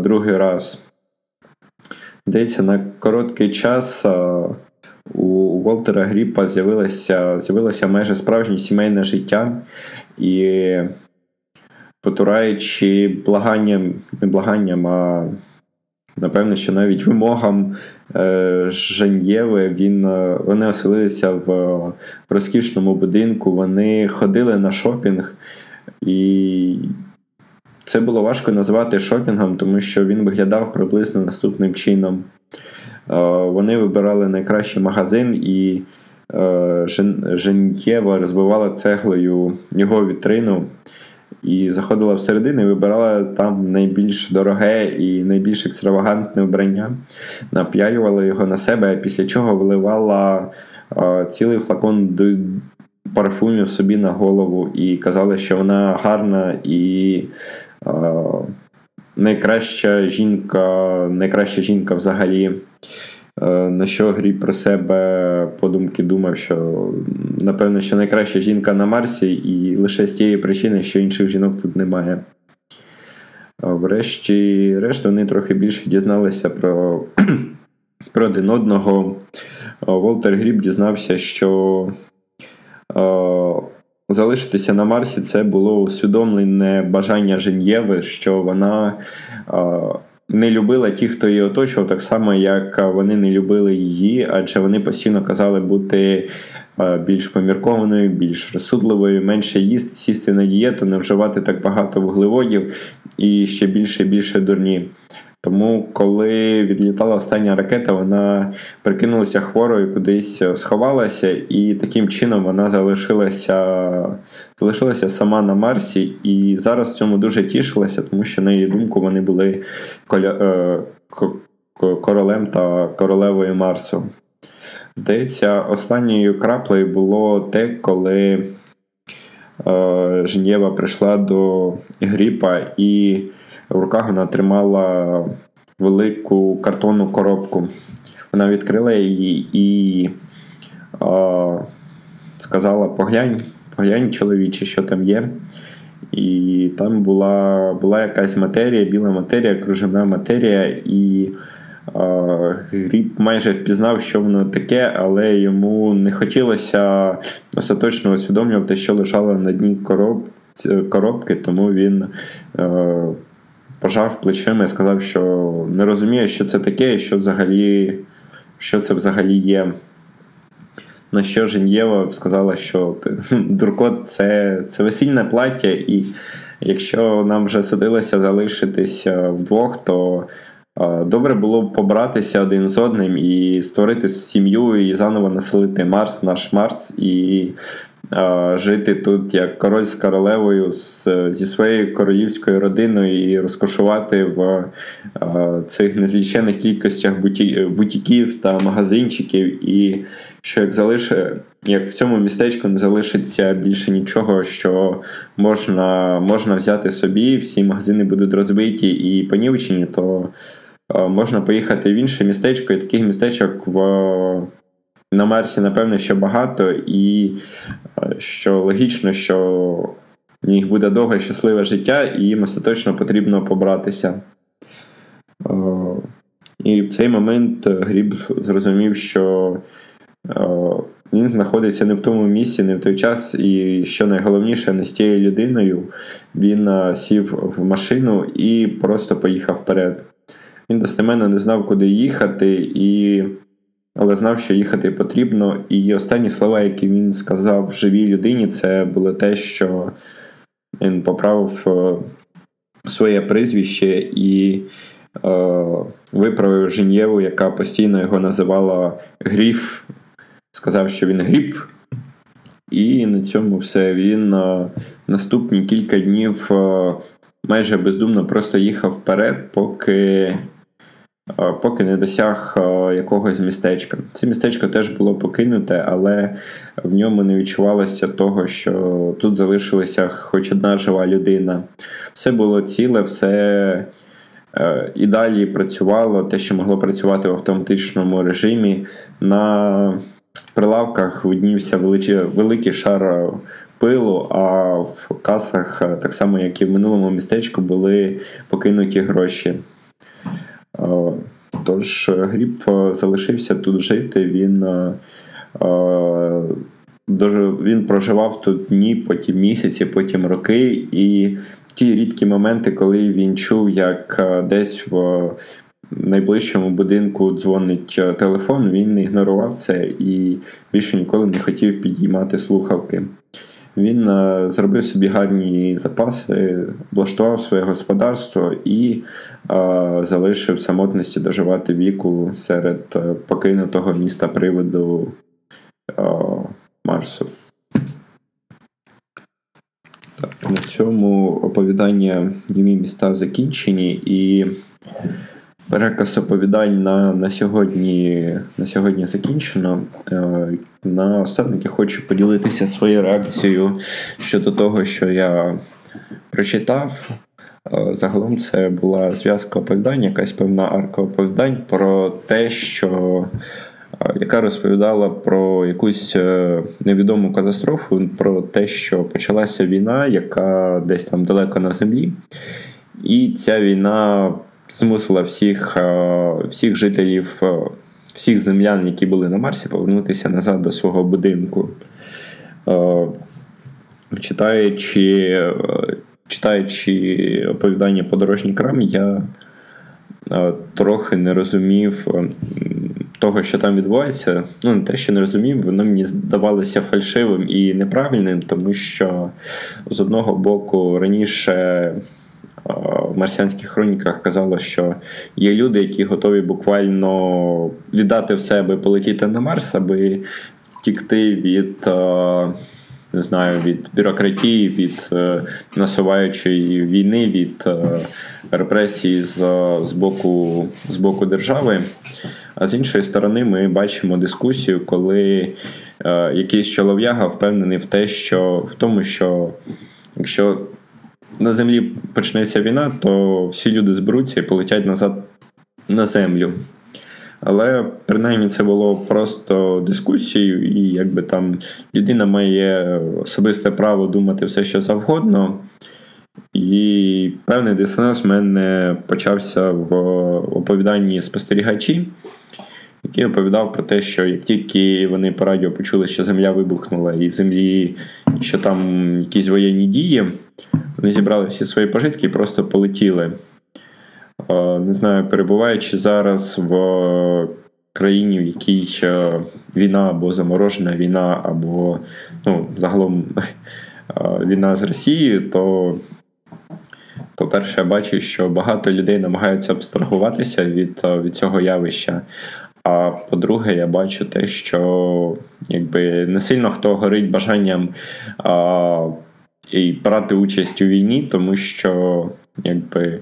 другий раз. Здається, на короткий час у Волтера Гріпа з'явилося з'явилося майже справжнє сімейне життя, і потураючи благанням, не благанням, а напевно, що навіть вимогам е, Жан'єви він, е, вони оселилися в розкішному будинку, вони ходили на шопінг. І це було важко назвати шопінгом, тому що він виглядав приблизно наступним чином. Е, вони вибирали найкращий магазин, і е, Жен'єва розбивала цеглою його вітрину. І заходила всередину і вибирала там найбільш дороге і найбільш екстравагантне вбрання, нап'яювала його на себе, після чого виливала а, цілий флакон парфумів собі на голову і казала, що вона гарна і найкраща жінка, найкраща жінка взагалі. На що Грій про себе подумки думав, що напевно, що найкраща жінка на Марсі, і лише з тієї причини, що інших жінок тут немає. Врешті, решт, вони трохи більше дізналися про про один одного. Волтер Гріб дізнався, що залишитися на Марсі це було усвідомлене бажання Женєви, що вона не любила ті, хто її оточував, так само, як вони не любили її, адже вони постійно казали бути більш поміркованою, більш розсудливою, менше їсти, сісти на дієту, не вживати так багато вуглеводів і ще більше і більше дурні. Тому, коли відлітала остання ракета, вона прикинулася хворою, кудись сховалася, і таким чином вона залишилася залишилася сама на Марсі. І зараз цьому дуже тішилася, тому що, на її думку, вони були е, королем та королевою Марсу. Здається, останньою краплею було те, коли е, Женєва прийшла до Гріпа, і в руках вона тримала велику картонну коробку. Вона відкрила її і е, сказала: поглянь, поглянь, чоловіче, що там є. І там була була якась матерія, біла матерія, кружевна матерія, і Гріб майже впізнав, що воно таке, але йому не хотілося остаточно усвідомлювати, що лежало на дні короб, коробки, тому він е, пожав плечима і сказав, що не розуміє, що це таке, і що взагалі, що це взагалі є. На що Женєва сказала, що дуркот це, це весільне плаття, і якщо нам вже судилося залишитися вдвох, то добре було б побратися один з одним і створити сім'ю і заново населити Марс, наш Марс, і жити тут як король з королевою з, зі своєю королівською родиною і розкошувати в цих незлічених кількостях буті, бутіків та магазинчиків. І що як залише, як в цьому містечку не залишиться більше нічого, що можна можна взяти собі, всі магазини будуть розбиті і понівчені, то можна поїхати в інше містечко, і таких містечок в на Марсі, напевно, ще багато, і що логічно, що в них буде довге щасливе життя, і їм остаточно потрібно побратися. І в цей момент Гріб зрозумів, що він знаходиться не в тому місці, не в той час, і що найголовніше, не з тією людиною, він сів в машину і просто поїхав вперед. Він достеменно не знав, куди їхати, і... але знав, що їхати потрібно. І останні слова, які він сказав живій людині, це було те, що він поправив е, своє прізвище і е, виправив Женєву, яка постійно його називала Гріф. Сказав, що він гріб. І на цьому все. Він е, наступні кілька днів е, майже бездумно просто їхав вперед, поки поки не досяг якогось містечка. Це містечко теж було покинуте, але в ньому не відчувалося того, що тут залишилася хоч одна жива людина. Все було ціле, все е, і далі працювало, те, що могло працювати в автоматичному режимі. На прилавках виднівся великий шар пилу, а в касах, так само як і в минулому містечку, були покинуті гроші. Тож е, Гріб е, залишився тут жити. Він е, він проживав тут дні, потім місяці, потім роки. І ті рідкі моменти, коли він чув, як десь в найближчому будинку дзвонить телефон, він ігнорував це і більше ніколи не хотів підіймати слухавки. Він е, зробив собі гарні запаси, облаштував своє господарство і е, залишив самотності доживати віку серед е, покинутого міста приводу Марсу. Так, На цьому оповідання німі міста закінчені і. Переказ оповідань на на, сьогодні на сьогодні закінчено. Е, на останок я хочу поділитися своєю реакцією щодо того, що я прочитав. Е, загалом це була зв'язка оповідань, якась певна арка оповідань про те, що е, яка розповідала про якусь невідому катастрофу, про те, що почалася війна, яка десь там далеко на землі. І ця війна змусила всіх е, всіх жителів, е, всіх землян, які були на Марсі, повернутися назад до свого будинку. Е, читаючи читаючи оповідання подорожній крам, я трохи не розумів того, що там відбувається. Ну, не те, що не розумів, воно мені здавалося фальшивим і неправильним, тому що з одного боку раніше в марсіанських хроніках казало, що є люди, які готові буквально віддати в себе полетіти на Марс, аби втікти від не знаю, від бюрократії, від е, насуваючої війни, від е, репресій з, з боку з боку держави. А з іншої сторони, ми бачимо дискусію, коли е, якийсь чолов'яга впевнений в те, що в тому, що якщо на землі почнеться війна, то всі люди зберуться і полетять назад на землю. Але принаймні це було просто дискусією, і якби там людина має особисте право думати все, що завгодно. І певний дисонанс в мене почався в оповіданні спостерігачі, який оповідав про те, що як тільки вони по радіо почули, що земля вибухнула, і землі, що там якісь воєнні дії, вони зібрали всі свої пожитки і просто полетіли. Не знаю, перебуваючи зараз в країні, в якій е, війна або заморожена війна, або ну, загалом війна з Росією, то, по-перше, я бачу, що багато людей намагаються абстрагуватися від, е, від цього явища. А по-друге, я бачу те, що якби не сильно хто горить бажанням а, і брати участь у війні, тому що якби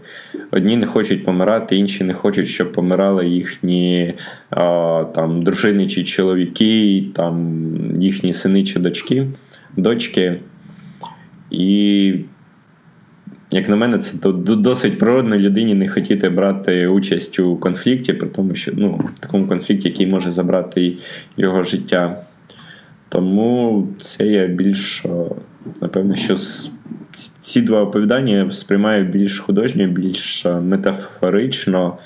одні не хочуть помирати, інші не хочуть, щоб помирали їхні а, там дружини чи чоловіки, там їхні сини чи дочки, дочки. І, як на мене, це досить природно людині не хотіти брати участь у конфлікті, при тому, що ну, такому конфлікті, який може забрати його життя. Тому це я більш, напевно, що ці два оповідання сприймаю більш художньо, більш метафорично,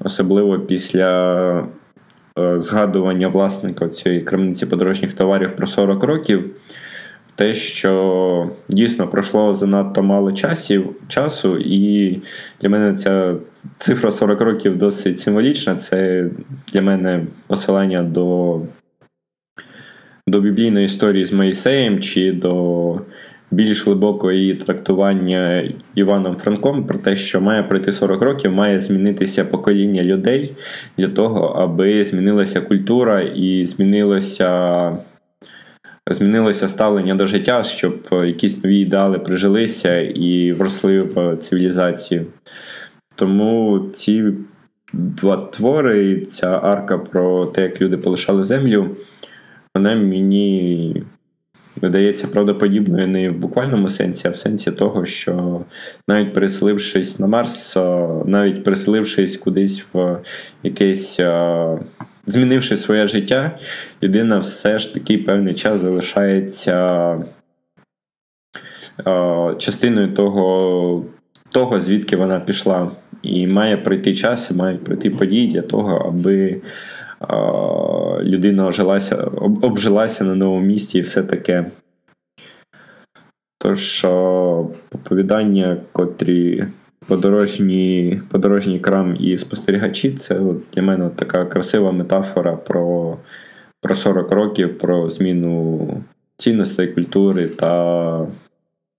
особливо після згадування власника цієї крамниці подорожніх товарів про 40 років те, що дійсно пройшло занадто мало часів, часу, і для мене ця цифра 40 років досить символічна. Це для мене посилання до до біблійної історії з Моїсеєм чи до більш глибокого її трактування Іваном Франком про те, що має пройти 40 років, має змінитися покоління людей для того, аби змінилася культура і змінилося змінилося ставлення до життя, щоб якісь нові ідеали прижилися і вросли в цивілізацію. Тому ці два твори, ця арка про те, як люди полишали землю, мені видається правдоподібною не в буквальному сенсі, а в сенсі того, що навіть переселившись на Марс, навіть переселившись кудись в якесь змінивши своє життя, людина все ж таки певний час залишається частиною того, того, звідки вона пішла. І має пройти час, і мають пройти події для того, аби людина ожилася, обжилася на новому місці і все таке. Тож, оповідання, котрі подорожні, подорожній крам і спостерігачі це от для мене така красива метафора про про 40 років, про зміну цінностей культури та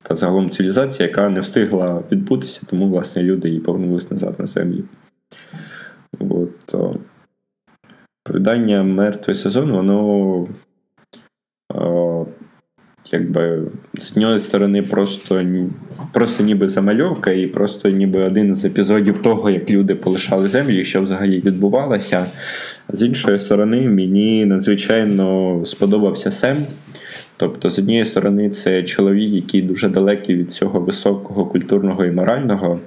та загалом цивілізації, яка не встигла відбутися, тому власне люди і повернулись назад на землю. От, Повідання мертвий сезон, воно якби з однієї сторони просто просто ніби замальовка, і просто ніби один з епізодів того, як люди полишали землю, що взагалі відбувалося. З іншої сторони, мені надзвичайно сподобався Сем. Тобто, з однієї сторони, це чоловік, який дуже далекий від цього високого культурного і морального.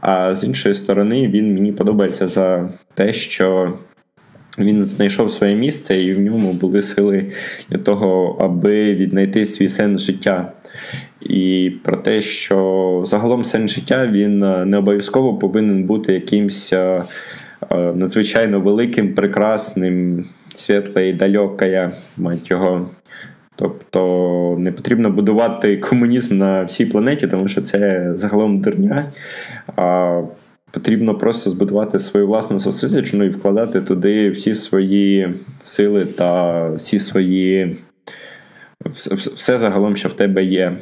А з іншої сторони, він мені подобається за те, що він знайшов своє місце, і в ньому були сили для того, аби віднайти свій сенс життя. І про те, що загалом сенс життя він е, не обов'язково повинен бути якимсь е, е, надзвичайно великим, прекрасним, світле і далекая, мать його. Тобто не потрібно будувати комунізм на всій планеті, тому що це загалом дурня. Потрібно просто збудувати свою власну сосисочну і вкладати туди всі свої сили та всі свої все загалом, що в тебе є.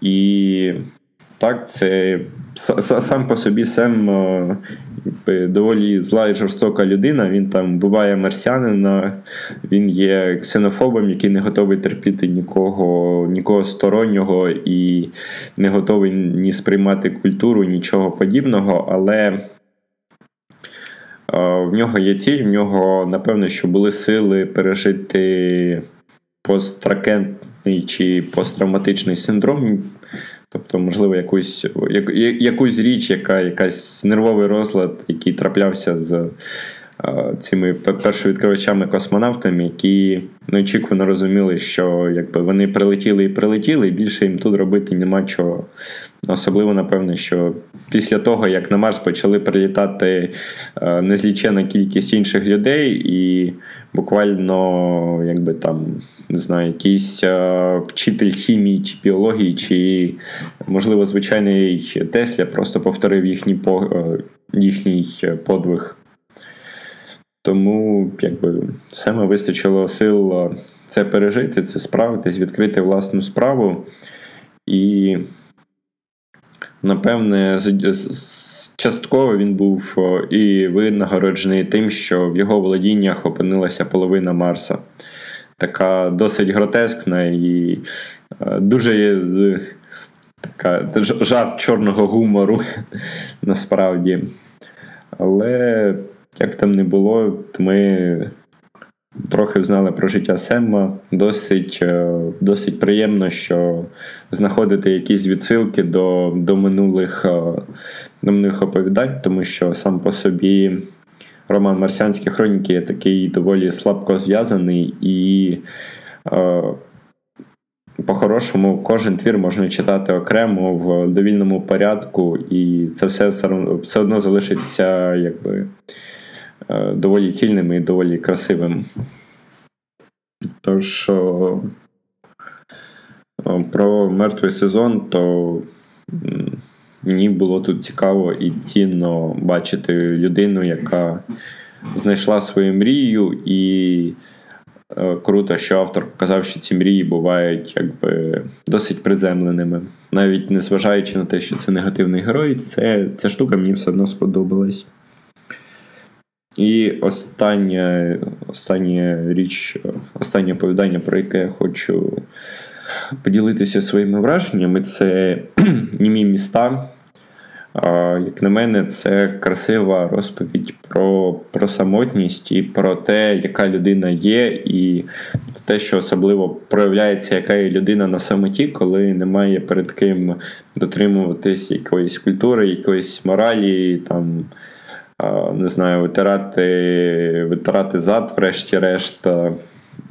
І так, це сам по собі Сем доволі зла і жорстока людина. Він там буває марсіанина, він є ксенофобом, який не готовий терпіти нікого, нікого стороннього і не готовий ні сприймати культуру, нічого подібного. Але в нього є ціль, в нього, напевно, що були сили пережити постракентний чи посттравматичний синдром. Тобто, можливо, якусь я, якусь річ, яка якась нервовий розлад, який траплявся з а, цими першовідкривачами-космонавтами, які неочікувано розуміли, що якби вони прилетіли і прилетіли, і більше їм тут робити нема чого. Особливо, напевно, що після того, як на Марс почали прилітати незлічена кількість інших людей, і буквально якби там не знаю, якийсь а, вчитель хімії чи біології, чи, можливо, звичайний Тесля просто повторив їхній їхній подвиг. Тому якби саме вистачило сил це пережити, це справитись, відкрити власну справу. І, напевне, частково він був і винагороджений тим, що в його володіннях опинилася половина Марса така досить гротескна і е, дуже е, така жарт чорного гумору насправді. Але як там не було, ми трохи знали про життя Семма. Досить е, досить приємно, що знаходити якісь відсилки до до, минулих до минулих оповідань, тому що сам по собі роман Марсіанські хроніки є такий доволі слабко зв'язаний, і е, по-хорошому кожен твір можна читати окремо в довільному порядку, і це все все одно залишиться якби, е, доволі цільним і доволі красивим. Тож е, про мертвий сезон, то Мені було тут цікаво і цінно бачити людину, яка знайшла свою мрію, і е, круто, що автор показав, що ці мрії бувають якби досить приземленими. Навіть незважаючи на те, що це негативний герой, це, ця штука мені все одно сподобалась. І остання, остання річ, останнє оповідання, про яке я хочу поділитися своїми враженнями, це німі міста. Як на мене, це красива розповідь про про самотність і про те, яка людина є, і те, що особливо проявляється, яка є людина на самоті, коли немає перед ким дотримуватись якоїсь культури, якоїсь моралі, там, не знаю, витирати витирати зад, врешті-решт,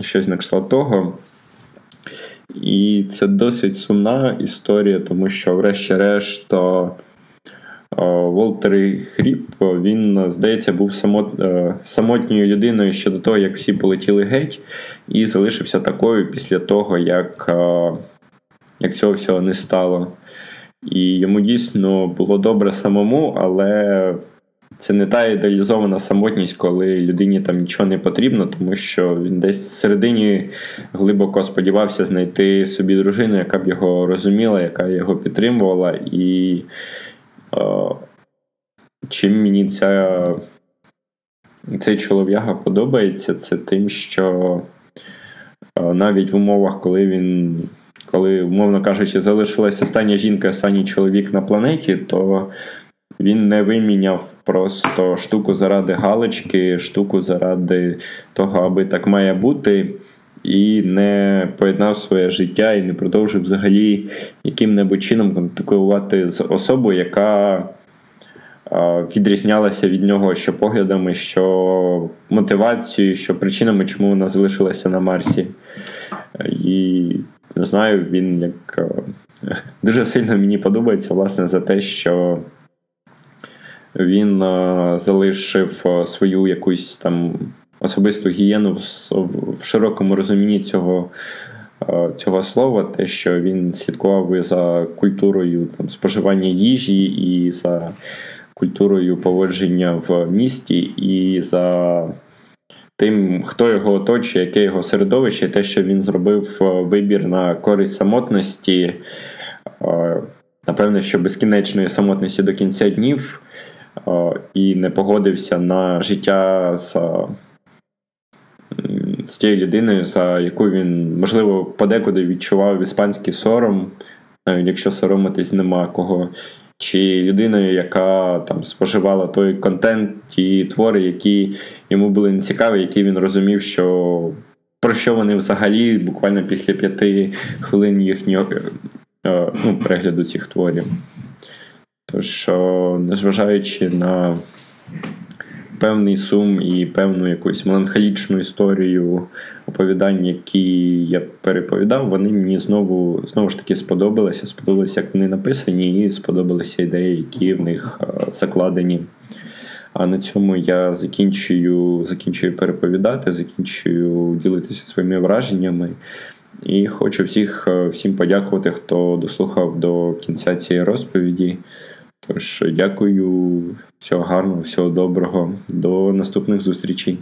щось на кшталт того. І це досить сумна історія, тому що, врешті-решт, Волтер Хріп, він, здається, був самот, самотньою людиною ще до того, як всі полетіли геть, і залишився такою після того, як, як цього всього не стало. І йому дійсно було добре самому, але це не та ідеалізована самотність, коли людині там нічого не потрібно, тому що він десь всередині глибоко сподівався знайти собі дружину, яка б його розуміла, яка його підтримувала. і Чим мені ця, цей чолов'яга подобається, це тим, що навіть в умовах, коли він, коли, умовно кажучи, залишилась остання жінка, останній чоловік на планеті, то він не виміняв просто штуку заради галочки, штуку заради того, аби так має бути і не поєднав своє життя і не продовжив взагалі яким-небудь чином контактувати з особою, яка відрізнялася від нього що поглядами, що мотивацією, що причинами, чому вона залишилася на Марсі. І не знаю, він як дуже сильно мені подобається, власне, за те, що. Він залишив свою якусь там особисту гієну в широкому розумінні цього е, цього слова, те, що він слідкував за культурою там, споживання їжі і за культурою поводження в місті, і за тим, хто його оточує, яке його середовище, те, що він зробив е, вибір на користь самотності. Е, напевне, що безкінечної самотності до кінця днів і не погодився на життя з, з тією людиною, за яку він, можливо, подекуди відчував іспанський сором, навіть якщо соромитись нема кого. Чи людиною, яка там споживала той контент, ті твори, які йому були нецікаві, які він розумів, що про що вони взагалі буквально після п'яти хвилин їхнього е, ну, перегляду цих творів. Тож, незважаючи на певний сум і певну якусь меланхолічну історію оповідань, які я переповідав, вони мені знову знову ж таки сподобалися. Сподобалися, як вони написані, і сподобалися ідеї, які в них закладені. А на цьому я закінчую закінчую переповідати, закінчую ділитися своїми враженнями. І хочу всіх всім подякувати, хто дослухав до кінця цієї розповіді. Тож, дякую, всього гарного, всього доброго, до наступних зустрічей.